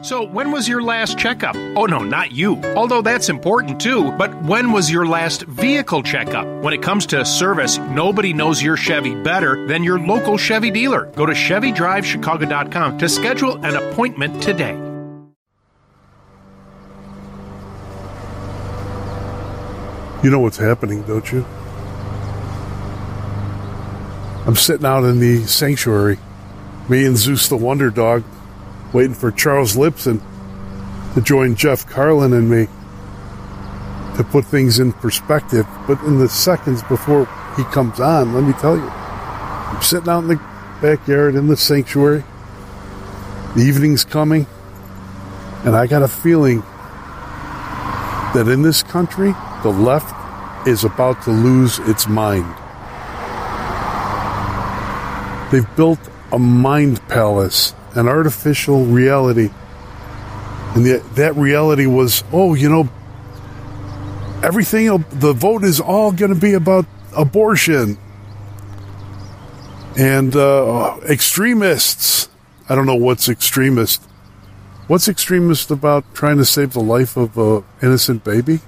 So, when was your last checkup? Oh, no, not you. Although that's important too, but when was your last vehicle checkup? When it comes to service, nobody knows your Chevy better than your local Chevy dealer. Go to ChevyDriveChicago.com to schedule an appointment today. You know what's happening, don't you? I'm sitting out in the sanctuary, me and Zeus the Wonder Dog, waiting for Charles Lipson to join Jeff Carlin and me to put things in perspective. But in the seconds before he comes on, let me tell you, I'm sitting out in the backyard in the sanctuary. The evening's coming, and I got a feeling that in this country, the left is about to lose its mind. They've built a mind palace an artificial reality. And the, that reality was, oh, you know, everything, the vote is all going to be about abortion. And uh, extremists. I don't know what's extremist. What's extremist about trying to save the life of an innocent baby?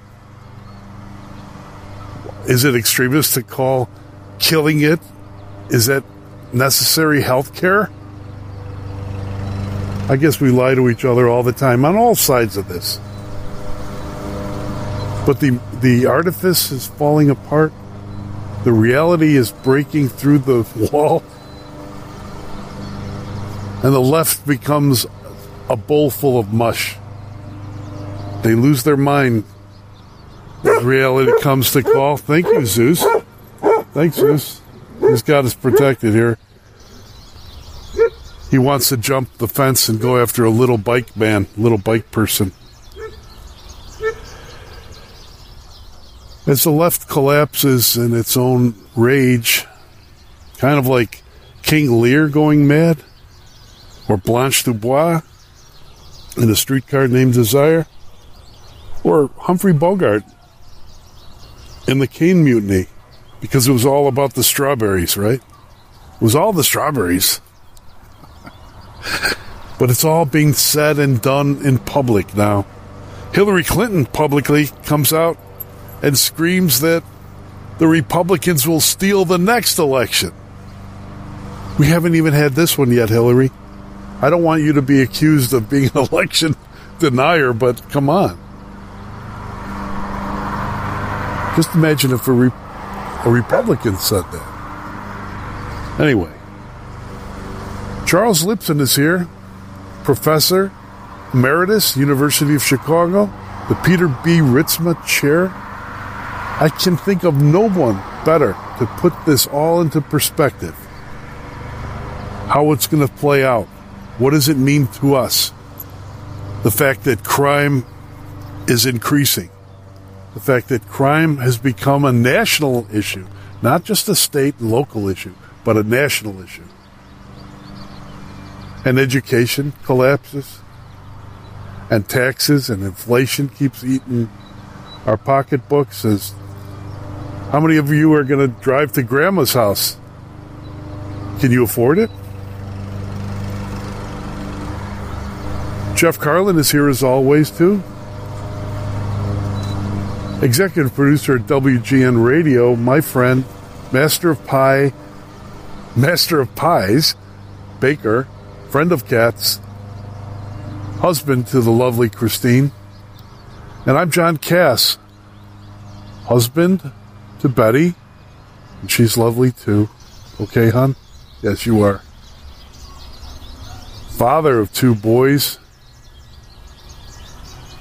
Is it extremist to call killing it? Is that necessary health care? I guess we lie to each other all the time on all sides of this. But the the artifice is falling apart. The reality is breaking through the wall. And the left becomes a bowl full of mush. They lose their mind. Reality comes to call. Thank you, Zeus. Thanks, Zeus. He's got us protected here. He wants to jump the fence and go after a little bike man, little bike person. As the left collapses in its own rage, kind of like King Lear going mad, or Blanche Dubois in a streetcar named Desire, or Humphrey Bogart in the Caine Mutiny, because it was all about the strawberries, right? It was all the strawberries. But it's all being said and done in public now. Hillary Clinton publicly comes out and screams that the Republicans will steal the next election. We haven't even had this one yet, Hillary. I don't want you to be accused of being an election denier, but come on. Just imagine if a, Re- a Republican said that. Anyway, Charles Lipson is here, professor emeritus, University of Chicago, the Peter B. Ritzma Chair. I can think of no one better to put this all into perspective. How it's going to play out. What does it mean to us? The fact that crime is increasing. The fact that crime has become a national issue, not just a state and local issue, but a national issue and education collapses, and taxes and inflation keeps eating our pocketbooks. As how many of you are going to drive to grandma's house? Can you afford it? Jeff Carlin is here as always, too. Executive producer at WGN Radio, my friend, master of pie, master of pies, baker, friend of Kat's, husband to the lovely Christine. And I'm John Kass, husband to Betty, and she's lovely too. Okay, hon? Yes, you are. Father of two boys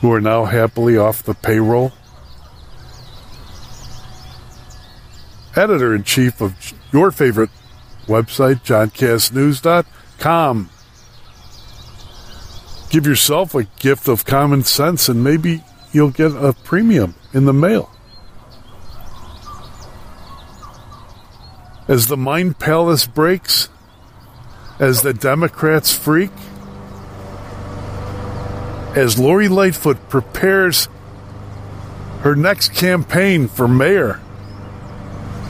who are now happily off the payroll. Editor in chief of your favorite website, johnkassnews.com give yourself a gift of common sense and maybe you'll get a premium in the mail. As the mind palace breaks, as the Democrats freak, as Lori Lightfoot prepares her next campaign for mayor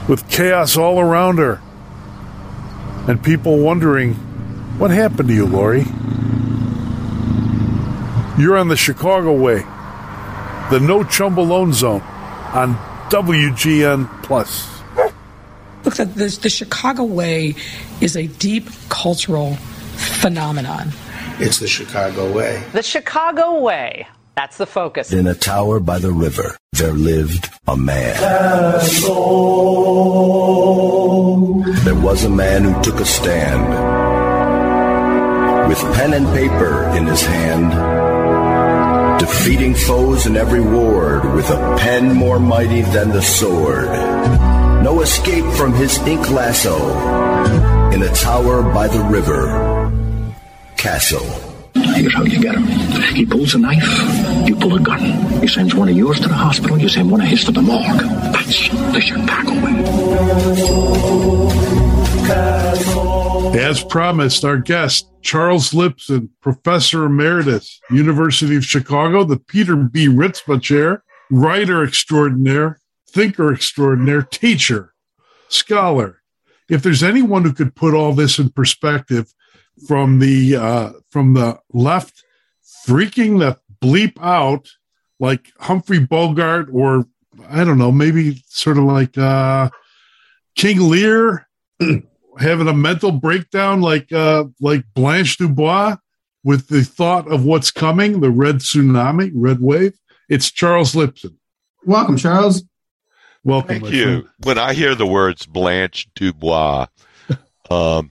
with chaos all around her and people wondering, what happened to you, Lori? You're on the Chicago Way, the No Chumbolone Zone on WGN Plus. Look, the, the, the Chicago Way is a deep cultural phenomenon. It's the Chicago Way. The Chicago Way. That's the focus. In a tower by the river, there lived a man. There was a man who took a stand. With pen and paper in his hand, defeating foes in every ward with a pen more mighty than the sword. No escape from his ink lasso in a tower by the river. Castle. Here's how you get him. He pulls a knife, you pull a gun. He sends one of yours to the hospital, you send one of his to the morgue. That's the Chicago way. As promised, our guest, Charles Lipson, Professor Emeritus, University of Chicago, the Peter B. Ritzma Chair, writer extraordinaire, thinker extraordinaire, teacher, scholar. If there's anyone who could put all this in perspective, from the uh, from the left freaking the bleep out like Humphrey Bogart or I don't know, maybe sort of like uh, King Lear having a mental breakdown like uh, like Blanche Dubois with the thought of what's coming, the red tsunami, red wave. It's Charles Lipson. Welcome, Charles. Welcome. Thank you. Friend. When I hear the words Blanche Dubois, um,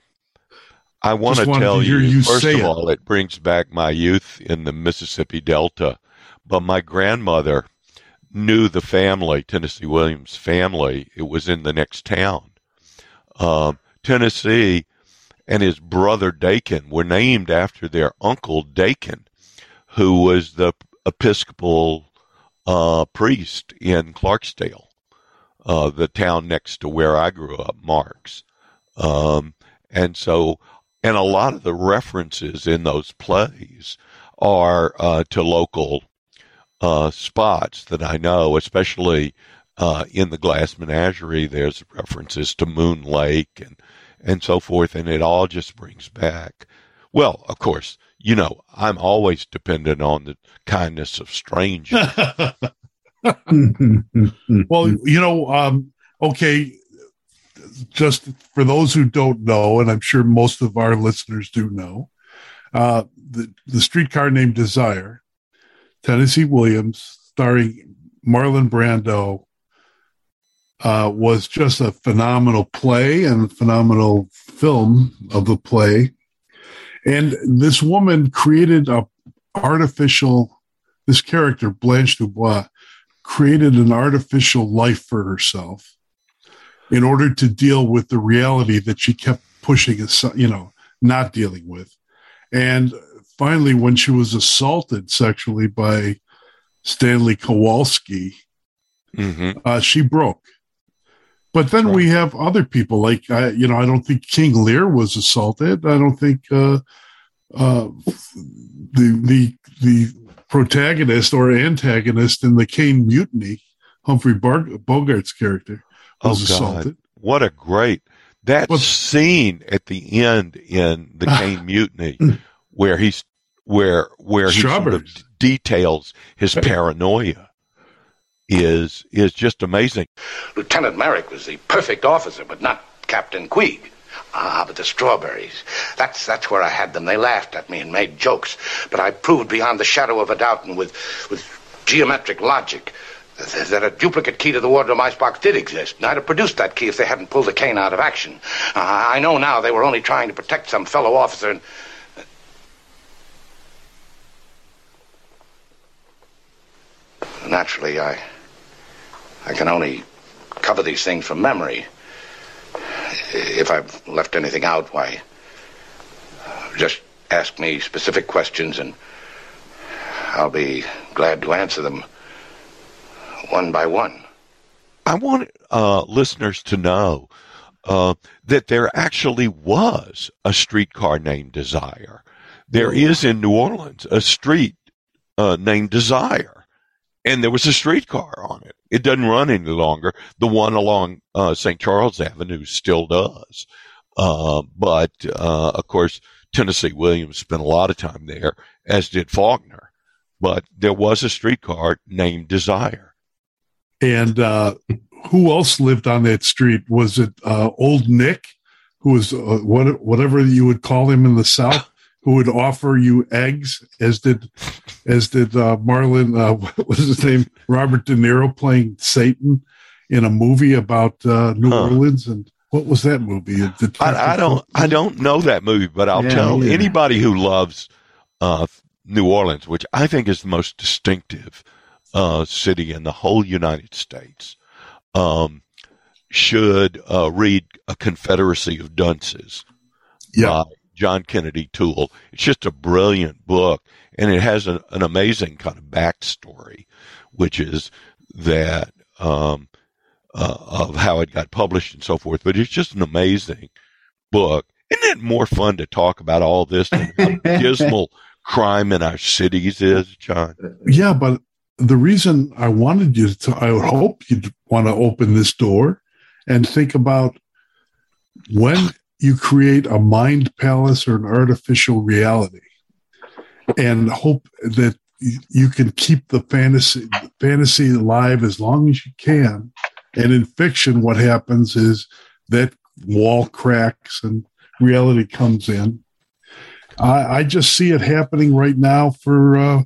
I want to tell you, you, first of it. all, it brings back my youth in the Mississippi Delta. But my grandmother knew the family, Tennessee Williams family. It was in the next town. Um, Tennessee and his brother Dakin were named after their uncle Dakin, who was the Episcopal uh, priest in Clarksdale, uh, the town next to where I grew up, Marks. Um, and so and a lot of the references in those plays are uh, to local uh, spots that I know, especially uh, in the Glass Menagerie. There's references to Moon Lake and and so forth, and it all just brings back. Well, of course, you know I'm always dependent on the kindness of strangers. well, you know, um, okay, just for those who don't know, and I'm sure most of our listeners do know, uh, the, the streetcar named Desire, Tennessee Williams, starring Marlon Brando, uh, was just a phenomenal play and phenomenal film of the play. And this woman created a artificial, this character, Blanche Dubois, created an artificial life for herself in order to deal with the reality that she kept pushing, you know, not dealing with. And finally, when she was assaulted sexually by Stanley Kowalski, mm-hmm. uh, she broke. But then right. we have other people like, uh, you know, I don't think King Lear was assaulted. I don't think uh, uh, the the the protagonist or antagonist in the Caine Mutiny, Humphrey Bar- Bogart's character, was oh, assaulted. What a great that scene at the end in the Caine Mutiny, where he's where where he sort of details his paranoia is is just amazing. Lieutenant Maryk was the perfect officer, but not Captain Queeg. Ah, but the strawberries. That's that's where I had them. They laughed at me and made jokes. But I proved beyond the shadow of a doubt and with with geometric logic that a duplicate key to the wardrobe icebox did exist, and I'd have produced that key if they hadn't pulled the Caine out of action. Uh, I know now they were only trying to protect some fellow officer and... Naturally, I... I can only cover these things from memory. If I've left anything out, why... Just ask me specific questions and I'll be glad to answer them one by one. I want uh, listeners to know uh, that there actually was a streetcar named Desire. There is in New Orleans a street uh, named Desire, and there was a streetcar on it. It doesn't run any longer. The one along uh, St. Charles Avenue still does. Uh, but uh, of course, Tennessee Williams spent a lot of time there, as did Faulkner. but there was a streetcar named Desire. And uh, who else lived on that street? Was it uh, Old Nick, who was uh, what, whatever you would call him in the South, who would offer you eggs, as did as did uh, Marlon, uh, what was his name, Robert De Niro playing Satan in a movie about uh, New Huh. Orleans and. What was that movie? The I, I don't I don't know that movie, but I'll Yeah, tell yeah. anybody who loves uh, New Orleans, which I think is the most distinctive uh, city in the whole United States, um, should uh, read A Confederacy of Dunces by John Kennedy Toole. It's just a brilliant book, and it has a, an amazing kind of backstory, which is that um, uh, of how it got published and so forth. But it's just an amazing book. Isn't it more fun to talk about all this than how dismal crime in our cities is, John? Yeah, but the reason I wanted you to, I would hope you'd want to open this door and think about when you create a mind palace or an artificial reality and hope that you can keep the fantasy fantasy alive as long as you can. And in fiction, what happens is that wall cracks and reality comes in. I, I just see it happening right now for uh,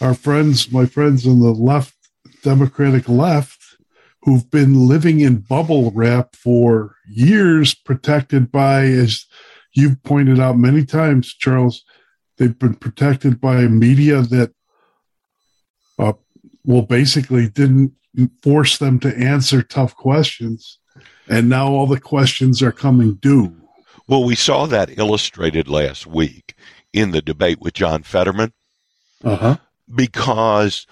our friends, my friends on the left, Democratic left, who've been living in bubble wrap for years, protected by, as you've pointed out many times, Charles, they've been protected by media that, uh, well, basically didn't force them to answer tough questions. And now all the questions are coming due. Well, we saw that illustrated last week in the debate with John Fetterman. Uh huh. because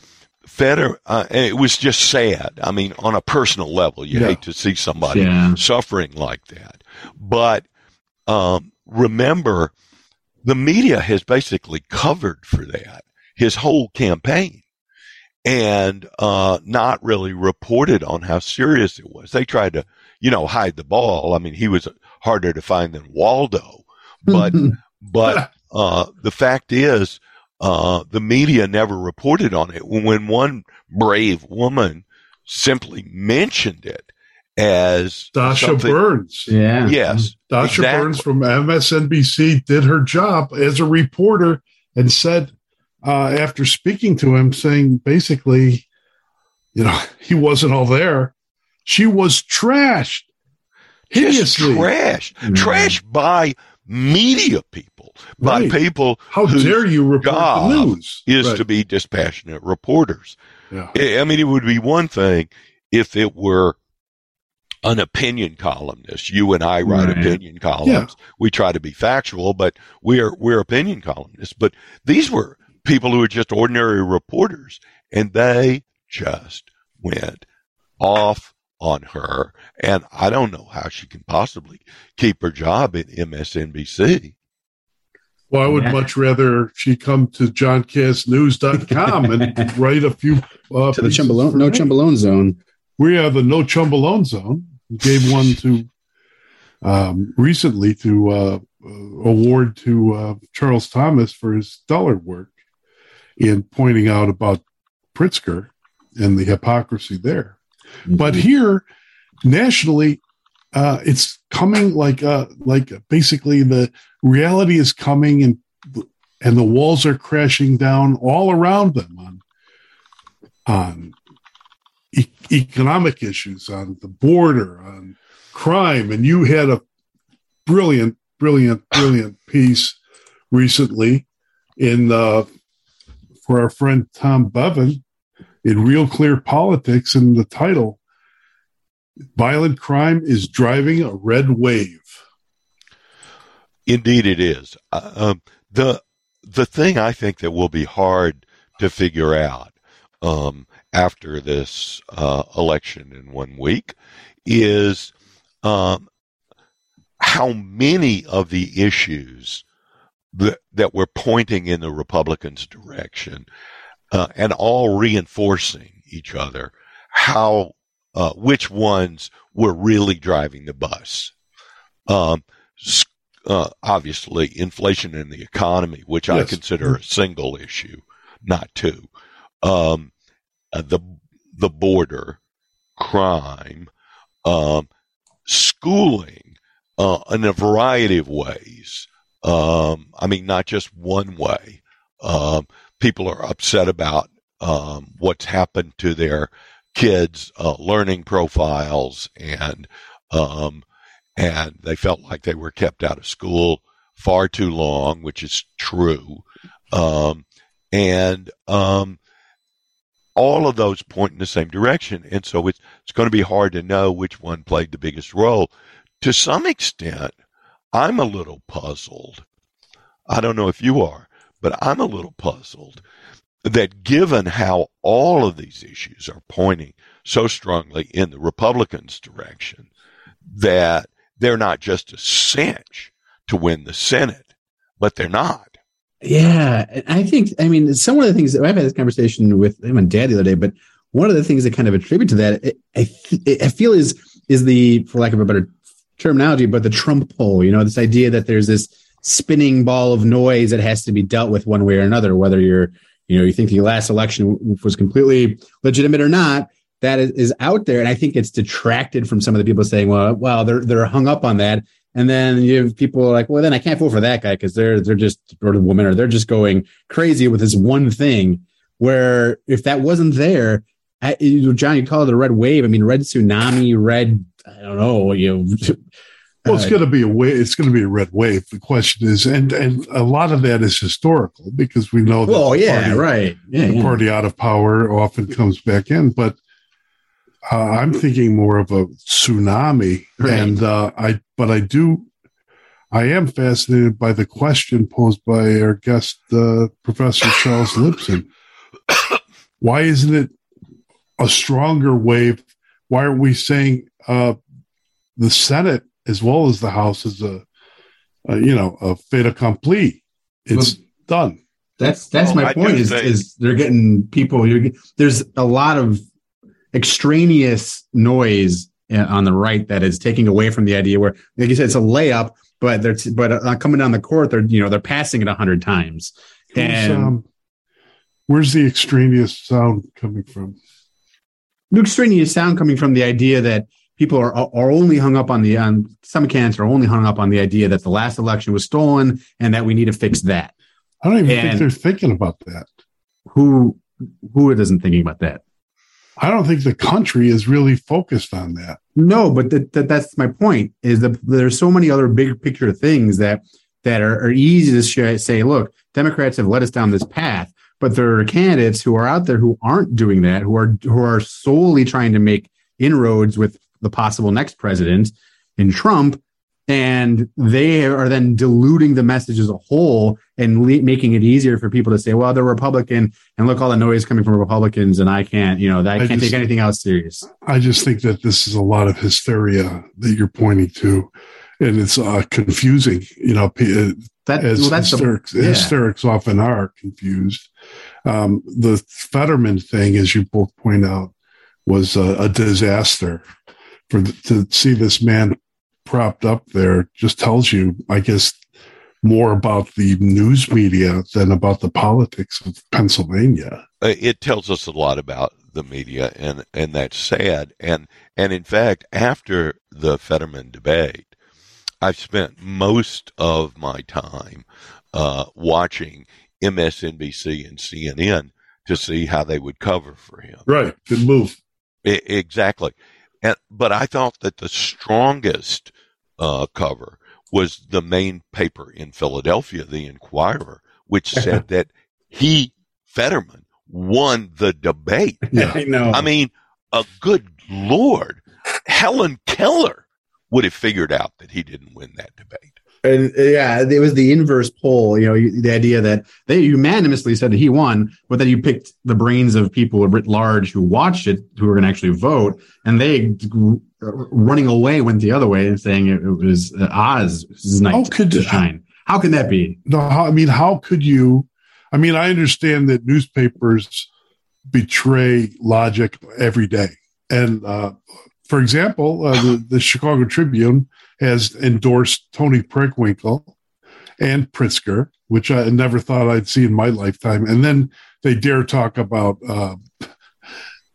Feder, uh, it was just sad. I mean, on a personal level, you Yeah. hate to see somebody Yeah. suffering like that. But um, remember, the media has basically covered for that his whole campaign and uh, not really reported on how serious it was. They tried to, you know, hide the ball. I mean, he was harder to find than Waldo, but but uh, the fact is, uh, the media never reported on it. When one brave woman simply mentioned it as Dasha something- Burns. Yes. Dasha exactly. Burns from MSNBC did her job as a reporter and said, uh, after speaking to him, saying basically, you know, he wasn't all there. She was trashed. Just Hideously. trashed. Trashed by media people, by Right. people. How whose dare you report the news? Is Right. to be dispassionate reporters. Yeah. I mean, it would be one thing if it were an opinion columnist. You and I write Right. opinion columns. We try to be factual, but we're we're opinion columnists. But these were people who were just ordinary reporters, and they just went off on her. And I don't know how she can possibly keep her job at MSNBC. Well, I would Yeah. much rather she come to johnkassnews.com and write a few uh, to the pieces Chumbolone, no me. Chumbolone zone. We have the No Chumbolone Zone. We Gave one to um, recently to uh, uh, award to uh, Charles Thomas for his stellar work in pointing out about Pritzker and the hypocrisy there. But here, nationally, uh, it's coming like uh, like basically the reality is coming and and the walls are crashing down all around them on on e- economic issues, on the border, on crime. And you had a brilliant, brilliant, brilliant piece recently in uh, for our friend Tom Bevan in Real Clear Politics, and the title "Violent Crime is Driving a Red Wave." Indeed, it is. Uh, um, the the thing I think that will be hard to figure out um, after this uh, election in one week is um, how many of the issues that that were pointing in the Republicans' direction uh, and all reinforcing each other, how uh, which ones were really driving the bus. Um, uh, obviously, inflation in the economy, which I consider a single issue, not two. Um, uh, the the border, crime, um, schooling uh, in a variety of ways. Um, I mean, not just one way. Um, people are upset about um, what's happened to their kids' uh, learning profiles, and um, and they felt like they were kept out of school far too long, which is true. Um, and um, all of those point in the same direction. And so it's, it's going to be hard to know which one played the biggest role. To some extent, I'm a little puzzled. I don't know if you are, but I'm a little puzzled that given how all of these issues are pointing so strongly in the Republicans' direction, that they're not just a cinch to win the Senate, but they're not. Yeah, I think I mean some of the things that I've had this conversation with him and dad the other day, but one of the things that kind of attribute to that, I, I feel is is the for lack of a better terminology, but the Trump poll. You know, this idea that there's this spinning ball of noise that has to be dealt with one way or another, whether you're you know you think the last election was completely legitimate or not. That is, out there, and I think it's detracted from some of the people saying, "Well, well, they're they're hung up on that." And then you have people like, well, then I can't vote for that guy because they're they're just or the woman or they're just going crazy with this one thing. Where if that wasn't there, I, John, you call it a red wave. I mean, red tsunami, red. I don't know. You know. Well, it's going to be a wave. It's going to be a red wave. The question is, and and a lot of that is historical because we know that. Oh yeah, party, right. Yeah, the yeah. party out of power often comes back in, but uh, I'm thinking more of a tsunami, right. and uh, I. But I do, I am fascinated by the question posed by our guest, uh, Professor Charles Lipson. Why isn't it a stronger wave? Why are we saying uh, the Senate as well as the House is a, a you know, a fait accompli? It's well, done. That's that's well, my point. Is, is they're getting people. You're, there's a lot of extraneous noise uh, on the right that is taking away from the idea where, like you said, it's a layup, but they're t- but uh, coming down the court, they're you know they're passing it a hundred times. And um, where's the extraneous sound coming from? The extraneous sound coming from the idea that people are are only hung up on the on some candidates are only hung up on the idea that the last election was stolen and that we need to fix that. I don't even and think they're thinking about that. Who who isn't thinking about that? I don't think the country is really focused on that. No, but that, that that's my point. Is that there's so many other big picture things that that are, are easy to say. Look, Democrats have led us down this path, but there are candidates who are out there who aren't doing that, who are who are solely trying to make inroads with the possible next president in Trump, and they are then diluting the message as a whole and le- making it easier for people to say, "Well, they're Republican," and look, all the noise coming from Republicans, and I can't, you know, I, I can't just, take anything else serious. I just think that this is a lot of hysteria that you're pointing to, and it's uh, confusing. You know, uh, that, as well, hysterics, the, yeah. hysterics often are confused. Um, the Fetterman thing, as you both point out, was a, a disaster. For the, to see this man propped up there just tells you, I guess, more about the news media than about the politics of Pennsylvania. Uh, it tells us a lot about the media, and and that's sad. And and in fact, after the Fetterman debate, I've spent most of my time uh, watching MSNBC and CNN to see how they would cover for him. Right, good move. Exactly. And, but I thought that the strongest uh, cover was the main paper in Philadelphia, the Inquirer, which said that he, Fetterman, won the debate. Yeah, I know. I mean, a good Lord, Helen Keller would have figured out that he didn't win that debate. And uh, yeah, it was the inverse poll. You know, the idea that they unanimously said that he won, but then you picked the brains of people writ large who watched it, who were going to actually vote, and they running away went the other way and saying it, it was uh, Oz's night how could, to shine. How can that be? No, how, I mean, how could you? I mean, I understand that newspapers betray logic every day, and uh, for example, uh, the, the Chicago Tribune has endorsed Toni Preckwinkle and Pritzker, which I never thought I'd see in my lifetime. And then they dare talk about uh,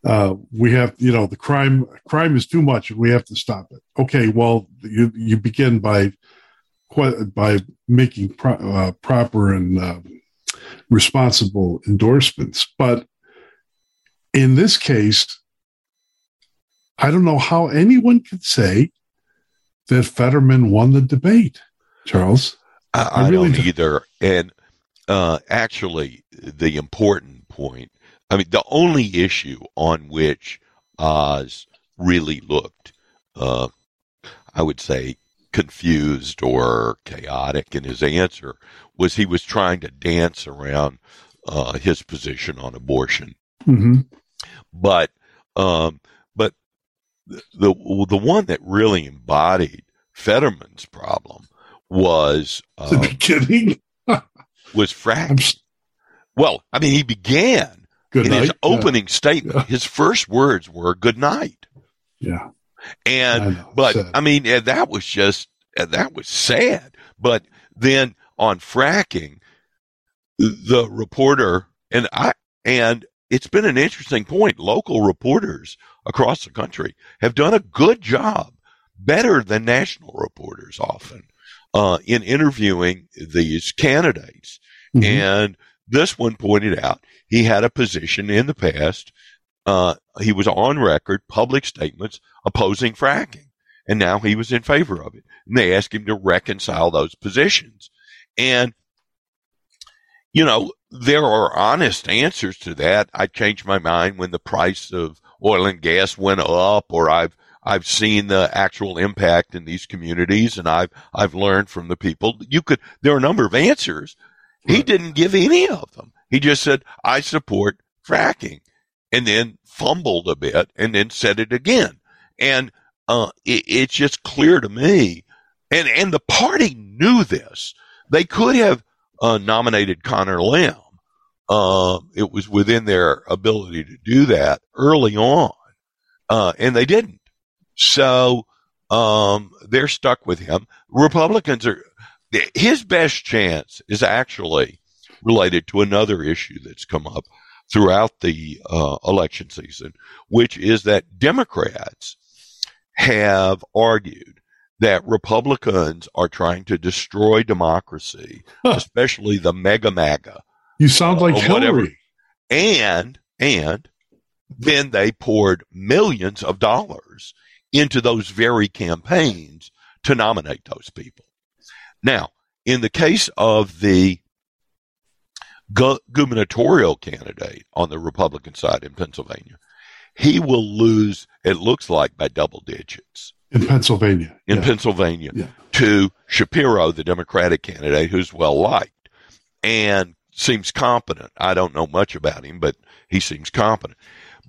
uh, we have you know the crime crime is too much and we have to stop it. Okay, well you you begin by by making pro- uh, proper and uh, responsible endorsements, but in this case, I don't know how anyone could say that Fetterman won the debate, Charles. I, I, I really don't either. And uh, actually, the important point I mean, the only issue on which Oz really looked, uh, I would say, confused or chaotic in his answer was he was trying to dance around uh, his position on abortion. Mm-hmm. But, um, but the, the one that really embodied Fetterman's problem was uh, the beginning was fracking. Well, I mean, he began Good in night. his opening yeah. statement, yeah. his first words were "Good night." Yeah, and I but sad. I mean that was just that was sad. But then on fracking, the reporter and I and it's been an interesting point. Local reporters across the country have done a good job, better than national reporters often, uh, in interviewing these candidates. Mm-hmm. And this one pointed out he had a position in the past. Uh, he was on record, public statements opposing fracking, and now he was in favor of it. And they asked him to reconcile those positions. And, you know, there are honest answers to that. I changed my mind when the price of oil and gas went up, or I've I've seen the actual impact in these communities, and I've I've learned from the people. You could there are a number of answers. He didn't give any of them. He just said, I support fracking and then fumbled a bit and then said it again. And, uh, it, it's just clear to me. And, and the party knew this. They could have, uh, nominated Connor Lamb. Uh, it was within their ability to do that early on. Uh, and they didn't. So, um, they're stuck with him. Republicans are, his best chance is actually related to another issue that's come up throughout the uh, election season, which is that Democrats have argued that Republicans are trying to destroy democracy, huh. especially the mega MAGA. You sound like Hillary. And and then they poured millions of dollars into those very campaigns to nominate those people. Now, in the case of the gu- gubernatorial candidate on the Republican side in Pennsylvania, he will lose, it looks like, by double digits. In Pennsylvania. In yeah. Pennsylvania yeah. to Shapiro, the Democratic candidate, who's well liked and seems competent. I don't know much about him, but he seems competent.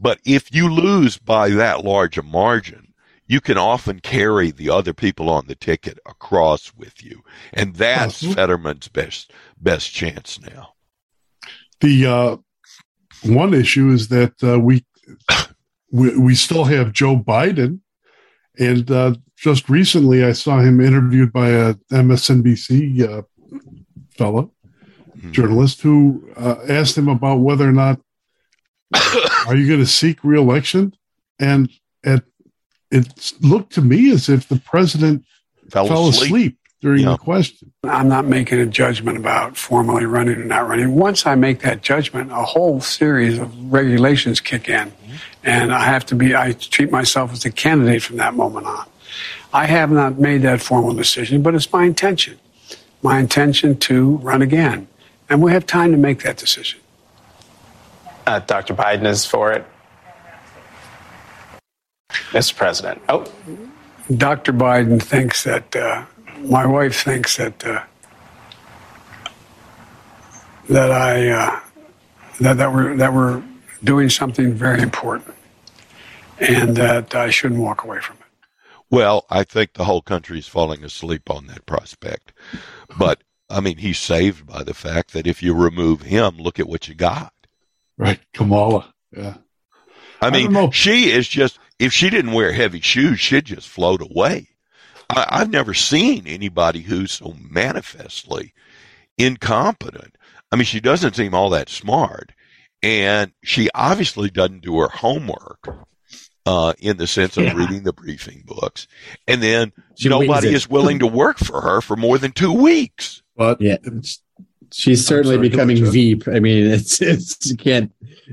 But if you lose by that large a margin, you can often carry the other people on the ticket across with you. And that's uh-huh. Fetterman's best best chance now. The uh, one issue is that uh, we, we we still have Joe Biden, and uh, just recently I saw him interviewed by a MSNBC uh, fellow mm-hmm. journalist who uh, asked him about whether or not are you going to seek reelection, and at it looked to me as if the president fell, fell asleep. asleep during yeah. the question. I'm not making a judgment about formally running or not running. Once I make that judgment, a whole series of regulations kick in. Mm-hmm. And I have to be, I treat myself as a candidate from that moment on. I have not made that formal decision, but it's my intention. My intention to run again. And we have time to make that decision. Uh, Dr. Biden is for it. Mr. President. Oh. Dr. Biden thinks that uh, my wife thinks that uh, that I uh, that that we're that we're doing something very important, and that I shouldn't walk away from it. Well, I think the whole country is falling asleep on that prospect, but I mean, he's saved by the fact that if you remove him, look at what you got. Right, Kamala. Yeah. I mean, she is just, if she didn't wear heavy shoes, she'd just float away. I, have never seen anybody who's so manifestly incompetent. I mean, she doesn't seem all that smart, and she obviously doesn't do her homework uh, in the sense of Yeah. reading the briefing books, and then She nobody is willing to work for her for more than two weeks. But Yeah. She's certainly sorry, becoming ahead, Veep. I mean, it's it's you can't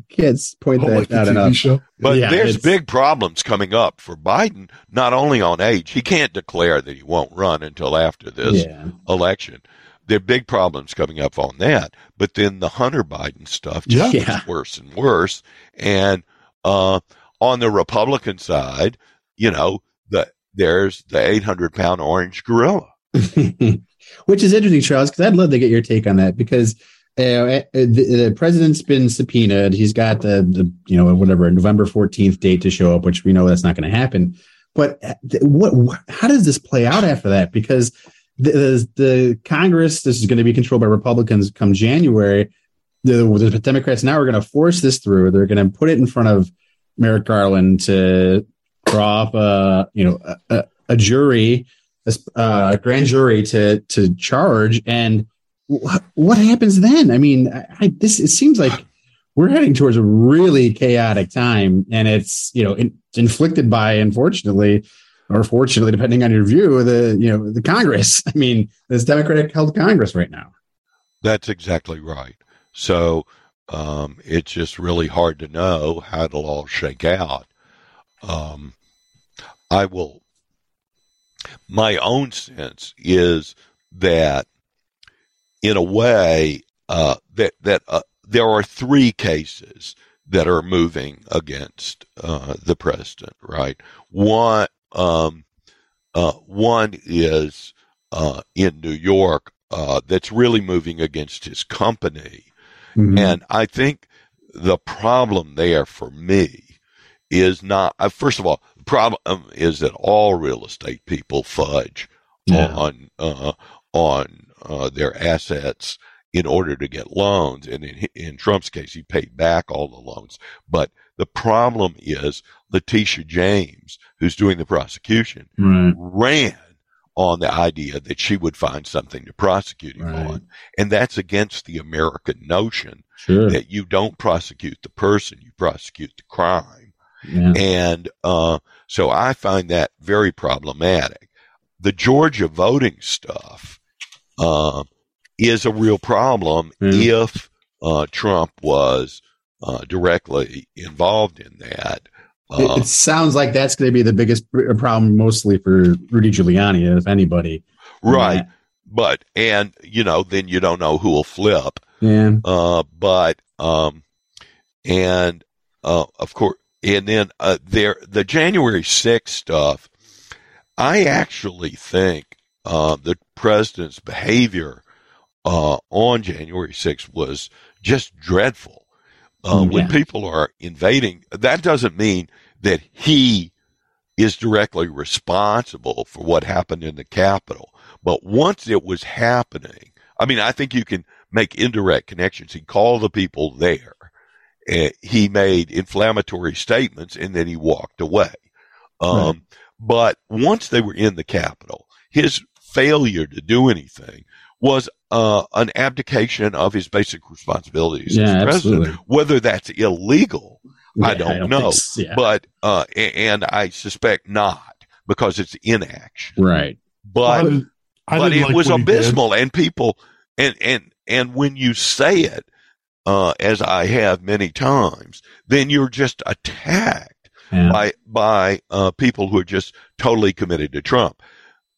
can't point oh, that like out TV enough. show. But Yeah, there's big problems coming up for Biden, not only on age. He can't declare that he won't run until after this Yeah. election. There are big problems coming up on that. But then the Hunter Biden stuff just Yeah. gets worse and worse. And uh, on the Republican side, you know, the there's the 800 pound orange gorilla. Which is interesting, Charles, because I'd love to get your take on that because uh, uh, the, the president's been subpoenaed. He's got the, the you know whatever November fourteenth date to show up, which we know that's not going to happen. But uh, what? How does this play out after that? Because the, the, the Congress, this is going to be controlled by Republicans come January. The, the Democrats now are going to force this through. They're going to put it in front of Merrick Garland to draw up a you know a, a, jury, uh, grand jury to to charge. And wh- what happens then? I mean, I, I, this it seems like we're heading towards a really chaotic time, and it's you know in, inflicted by unfortunately or fortunately, depending on your view, the you know the Congress. I mean, this Democratic held Congress right now. That's exactly right. So um, it's just really hard to know how it'll all shake out. Um, I will. My own sense is that, in a way, uh, that that uh, there are three cases that are moving against uh, the president. Right. One. Um, uh, one is uh, in New York uh, that's really moving against his company. And I think the problem there for me is not, uh, first of all, problem is that all real estate people fudge Yeah. on, uh, on, uh, their assets in order to get loans. And in, in Trump's case, he paid back all the loans. But the problem is Letitia James, who's doing the prosecution, Right. ran on the idea that she would find something to prosecute him Right. on. And that's against the American notion Sure. that you don't prosecute the person, you prosecute the crime. Yeah. And uh, so I find that very problematic. The Georgia voting stuff uh, is a real problem Mm. if uh, Trump was uh, directly involved in that. It, Uh, it sounds like that's going to be the biggest problem, mostly for Rudy Giuliani, if anybody. right. But, and, you know, then you don't know who will flip. Yeah. Uh, but, um, and, uh, of course, and then, uh, there, the January 6th stuff, I actually think, uh, the president's behavior, uh, on January 6th was just dreadful. Uh, Mm, when people are invading, that doesn't mean that he is directly responsible for what happened in the Capitol. But once it was happening, I mean, I think you can make indirect connections. He called the people there. Uh, he made inflammatory statements and then he walked away. Um, Right. But once they were in the Capitol, his failure to do anything was uh, an abdication of his basic responsibilities Yeah, as president. absolutely. Whether that's illegal, I don't, I don't know. so, yeah. But uh, a- and I suspect not because it's inaction. Right. But I I but it like was what he did. abysmal, and people and and and when you say it, uh, as I have many times, then you're just attacked Yeah. by by uh, people who are just totally committed to Trump.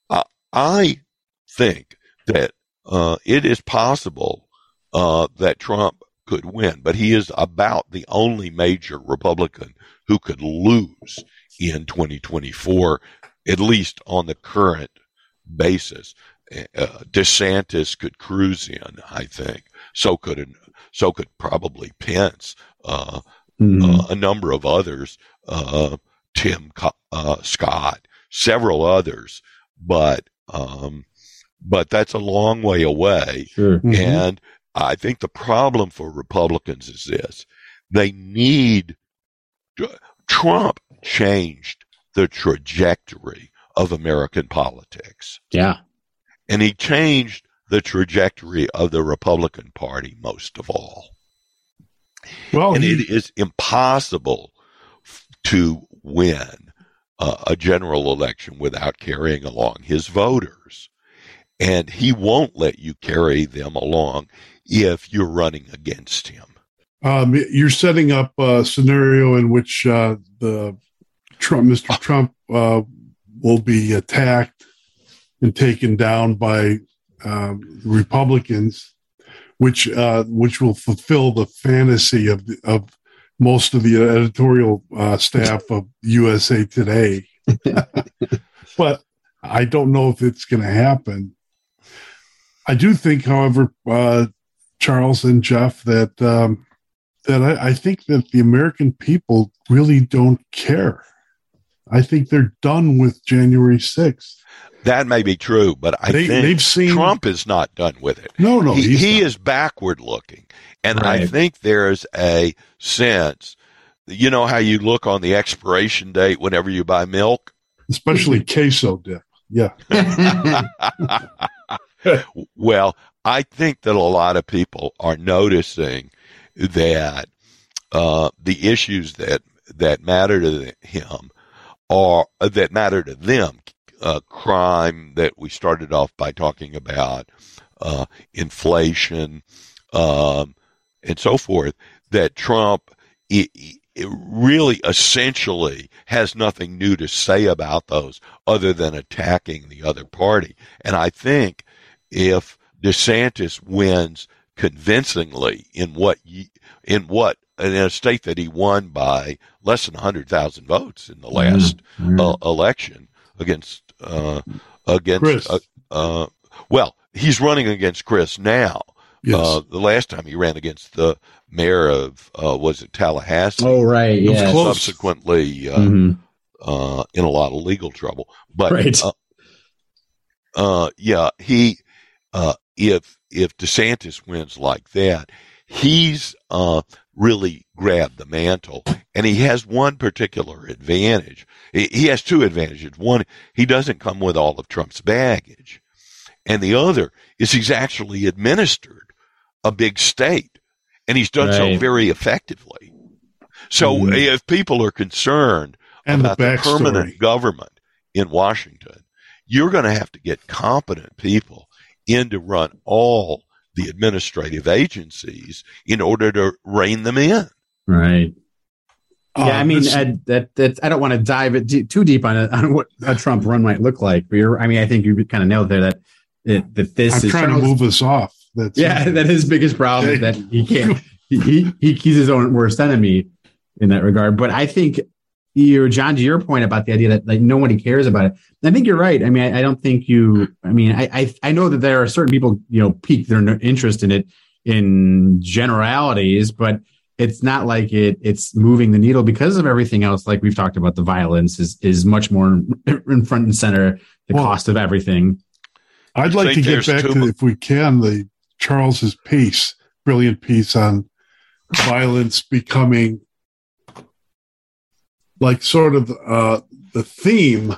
Uh, I think that uh, it is possible uh, that Trump could win, but he is about the only major Republican who could lose in 2024, at least on the current basis. Uh, DeSantis could cruise in, I think. So could so could probably Pence. Uh, Mhm. uh, a number of others, uh, Tim uh, Scott, several others, but um, but that's a long way away. Sure. Mhm. And I think the problem for Republicans is this: they need Trump changed the trajectory of American politics, Yeah. And he changed the trajectory of the Republican Party most of all. Well, and he- it is impossible f- to win uh, a general election without carrying along his voters. And he won't let you carry them along if you're running against him. Um, you're setting up a scenario in which uh, the Trump, Mr. Trump, uh, will be attacked and taken down by um, Republicans, which uh, which will fulfill the fantasy of the, of most of the editorial uh, staff of USA Today. but I don't know if it's going to happen. I do think, however, uh, Charles and Jeff, that um, that I, I think that the American people really don't care. I think they're done with January 6th. That may be true, but I They- think they've seen- Trump is not done with it. No, no, he, he is backward looking, and I think there's a sense. You know how you look on the expiration date whenever you buy milk. especially queso dip. Yeah. well, I think that a lot of people are noticing that uh, the issues that that matter to him are that matter to them. Uh, crime that we started off by talking about, uh, inflation, um, and so forth. That Trump i i really essentially has nothing new to say about those other than attacking the other party. And I think if DeSantis wins convincingly in what in what in a state that he won by less than 100,000 votes in the last uh, election against uh, against uh, uh, well he's running against Crist now Yes. uh, the last time he ran against the mayor of uh, was it Tallahassee Oh, right. Yeah. subsequently uh, in a lot of legal trouble. But Right. uh, uh, yeah, he uh, if if DeSantis wins like that, he's uh, really grabbed the mantle, and he has one particular advantage. He, he has two advantages. One, he doesn't come with all of Trump's baggage, and the other is he's actually administered a big state, and he's done so very effectively. So Mhm. if people are concerned And about the, backstory. permanent government in Washington, you're going to have to get competent people in to run all the administrative agencies in order to rein them in. Right. Yeah, uh, I mean, this- I, that that I don't want to dive it de- too deep on it, on what a Trump run might look like. But you're, I mean, I think you kind of nailed there that it, that this I'm is trying to move us off. That's Yeah, that his biggest problem is that he can't. He, he, he he's his own worst enemy in that regard. But I think you, John, to your point about the idea that like nobody cares about it. I think you're right. I mean, I, I don't think you. I mean, I, I I know that there are certain people you know pique their interest in it in generalities, but it's not like it it's moving the needle because of everything else. Like we've talked about, the violence is is much more in, in front and center. The Well, cost of everything. I'd I like to get back to, mu- if we can, the Charles's piece, brilliant piece on violence becoming like sort of uh, the theme.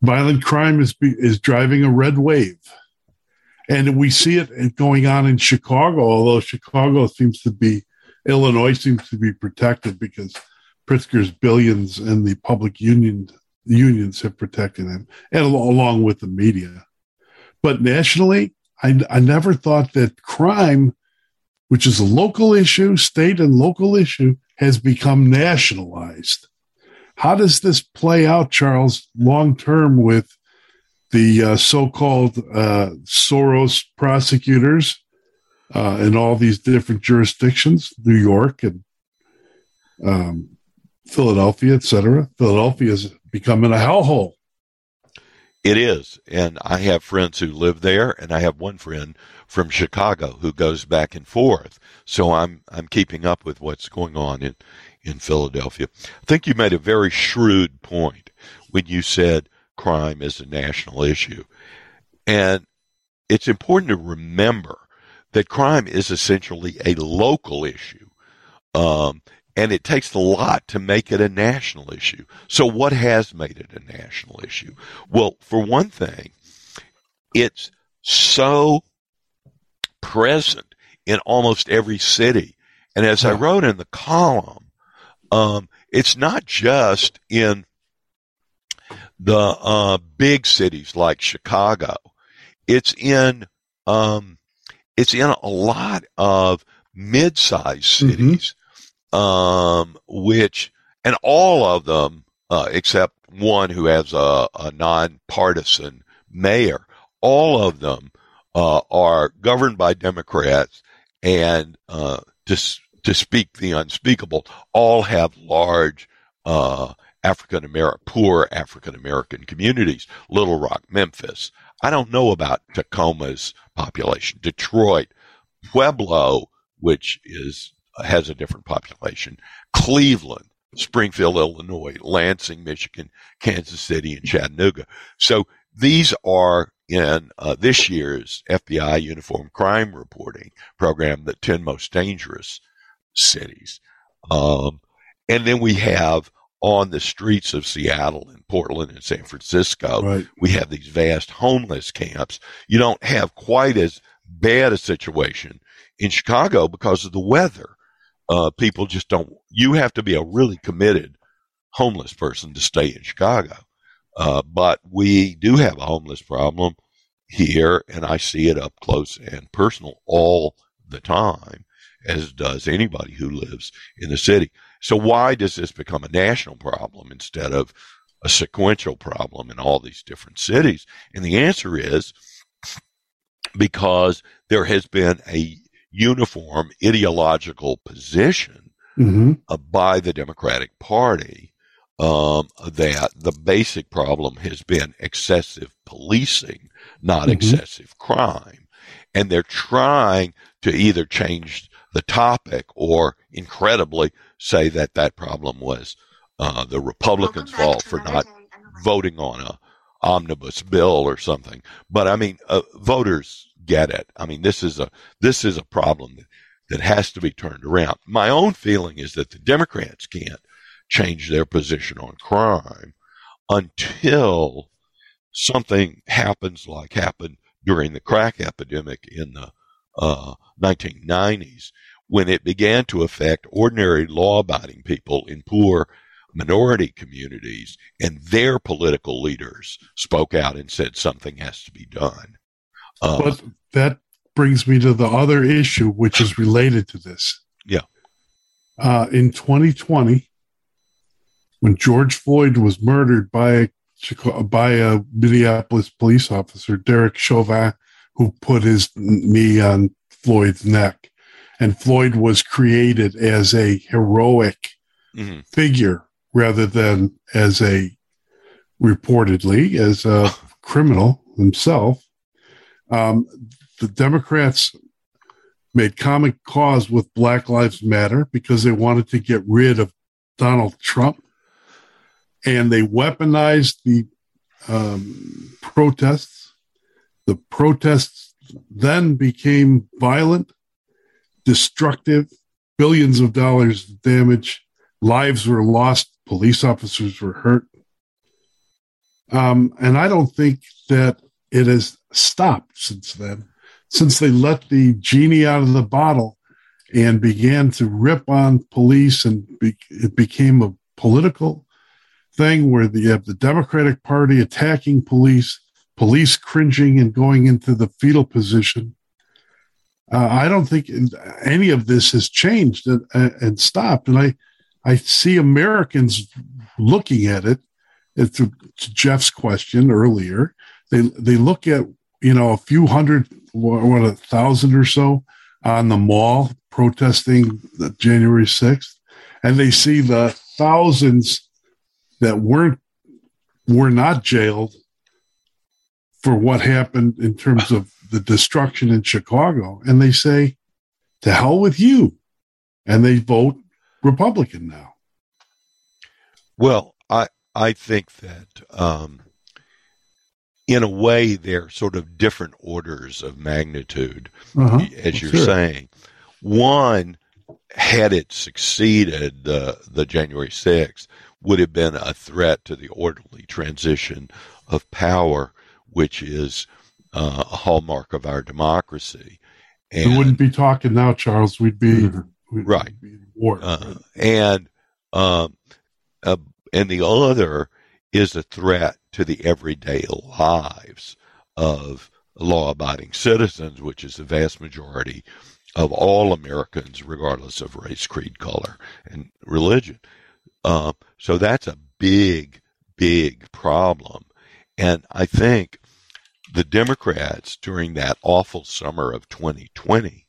Violent crime is is driving a red wave, and we see it going on in Chicago. Although Chicago seems to be, Illinois seems to be protected because Pritzker's billions and the public union unions have protected him, and along with the media. But nationally, I, I never thought that crime, which is a local issue, state and local issue, has become nationalized. How does this play out, Charles, long term with the uh, so called uh, Soros prosecutors uh, in all these different jurisdictions, New York and um, Philadelphia, et cetera? Philadelphia is becoming a hellhole. It is. And I have friends who live there and I have one friend from Chicago who goes back and forth. So I'm I'm keeping up with what's going on in, in Philadelphia. I think you made a very shrewd point when you said crime is a national issue. And it's important to remember that crime is essentially a local issue. Um, and it takes a lot to make it a national issue. So what has made it a national issue? Well, for one thing, it's so present in almost every city And as I wrote in the column, um, it's not just in the uh, big cities like Chicago. It's in um, it's in a lot of mid-sized cities, mm-hmm. um, which and all of them uh, except one who has a, a nonpartisan mayor, all of them uh, are governed by Democrats and uh, to to speak the unspeakable, all have large uh, African American, poor African American communities. Little Rock, Memphis. I don't know about Tacoma's population. Detroit, Pueblo, which is has a different population. Cleveland, Springfield, Illinois, Lansing, Michigan, Kansas City, and Chattanooga. So these are in uh, this year's FBI Uniform Crime Reporting program, the 10 most dangerous cities. Um, and then we have on the streets of Seattle and Portland and San Francisco, right. we have these vast homeless camps. You don't have quite as bad a situation in Chicago because of the weather. Uh, people just don't, you have to be a really committed homeless person to stay in Chicago. Uh, but we do have a homeless problem here, and I see it up close and personal all the time as does anybody who lives in the city. So why does this become a national problem instead of a sequential problem in all these different cities? And the answer is because there has been a uniform ideological position mm-hmm. uh, by the Democratic Party um, that the basic problem has been excessive policing, not mm-hmm. excessive crime. And they're trying to either change the topic or incredibly say that that problem was uh, the Republicans' fault for not voting on a omnibus bill or something. But I mean, uh, voters get it. I mean, this is a this is a problem that, that has to be turned around. My own feeling is that the Democrats can't change their position on crime until something happens like happened during the crack epidemic in the uh, 1990s when it began to affect ordinary law abiding people in poor minority communities and their political leaders spoke out and said something has to be done. Um, but that brings me to the other issue, which is related to this. Yeah. Uh, in 2020, when George Floyd was murdered by by a Minneapolis police officer, Derek Chauvin, who put his knee on Floyd's neck. And Floyd was created as a heroic mm-hmm. figure rather than as a reportedly as a criminal himself. Um, the Democrats made common cause with Black Lives Matter because they wanted to get rid of Donald Trump. And they weaponized the um, protests. The protests then became violent, destructive, billions of dollars of damage, lives were lost, police officers were hurt. Um, and I don't think that it has stopped since then, since they let the genie out of the bottle and began to rip on police, and be, it became a political thing where the, you have the Democratic Party attacking police police cringing and going into the fetal position. Uh, I don't think any of this has changed and, and, stopped. And I, I see Americans looking at it. To, to Jeff's question earlier, they they look at you know a few hundred, what a thousand or so on the mall protesting January sixth, and they see the thousands that weren't were not jailed for what happened in terms of the destruction in Chicago. And they say, to hell with you. And they vote Republican now. Well, I, I think that um, in a way they're sort of different orders of magnitude, uh-huh. as you're sure. saying. One, had it succeeded, the the January 6th would have been a threat to the orderly transition of power which is uh, a hallmark of our democracy. And we wouldn't be talking now, Charles. We'd be right? War, uh, and um, uh, and the other is a threat to the everyday lives of law-abiding citizens, which is the vast majority of all Americans, regardless of race, creed, color, and religion. Uh, so that's a big, big problem. And I think the Democrats during that awful summer of 2020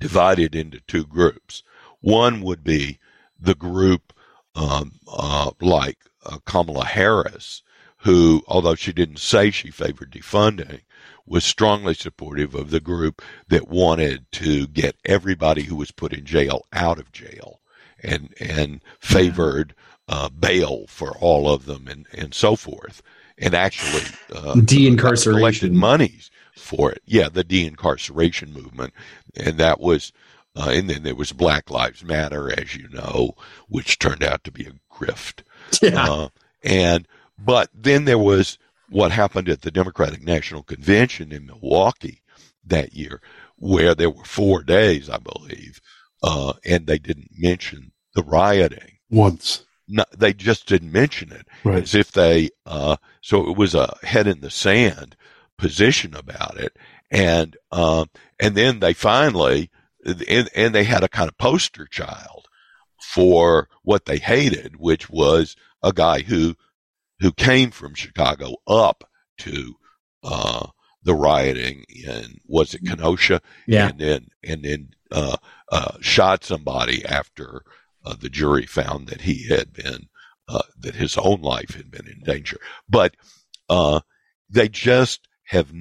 divided into two groups. One would be the group um, uh, like uh, Kamala Harris, who, although she didn't say she favored defunding, was strongly supportive of the group that wanted to get everybody who was put in jail out of jail and and favored uh, bail for all of them and, and so forth and actually uh, de-incarceration collected monies for it. Yeah, the de-incarceration movement, and that was, uh, and then there was Black Lives Matter, as you know, which turned out to be a grift. Yeah. Uh, and but then there was what happened at the Democratic National Convention in Milwaukee that year, where there were four days, I believe, uh, and they didn't mention the rioting once. No, they just didn't mention it Right. as if they. Uh, so it was a head in the sand position about it, and um, and then they finally, and, and they had a kind of poster child for what they hated, which was a guy who who came from Chicago up to uh, the rioting in was it Kenosha, Yeah. and then and then uh, uh, shot somebody after uh, the jury found that he had been uh, that his own life had been in danger. But uh, they just have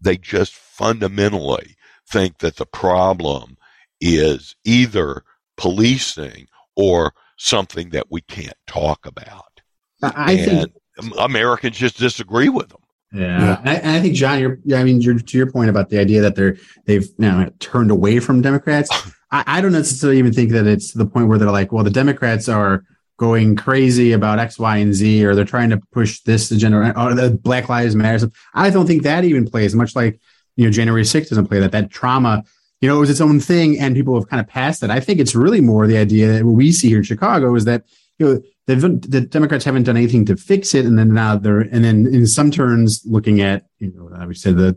they just fundamentally think that the problem is either policing or something that we can't talk about. I I think Americans just disagree with them. Yeah, And I, I think John, you're, yeah, I mean, you're, to your point about the idea that they're they've now turned away from Democrats. I, I don't necessarily even think that it's the point where they're like, well, the Democrats are going crazy about X, Y, and Z, or they're trying to push this agenda, or the Black Lives Matter. I don't think that even plays much like you know January 6th doesn't play that. That trauma, you know, it was its own thing, and people have kind of passed it. I think it's really more the idea that what we see here in Chicago is that you know the Democrats haven't done anything to fix it, and then now they're and then in some turns looking at you know would say the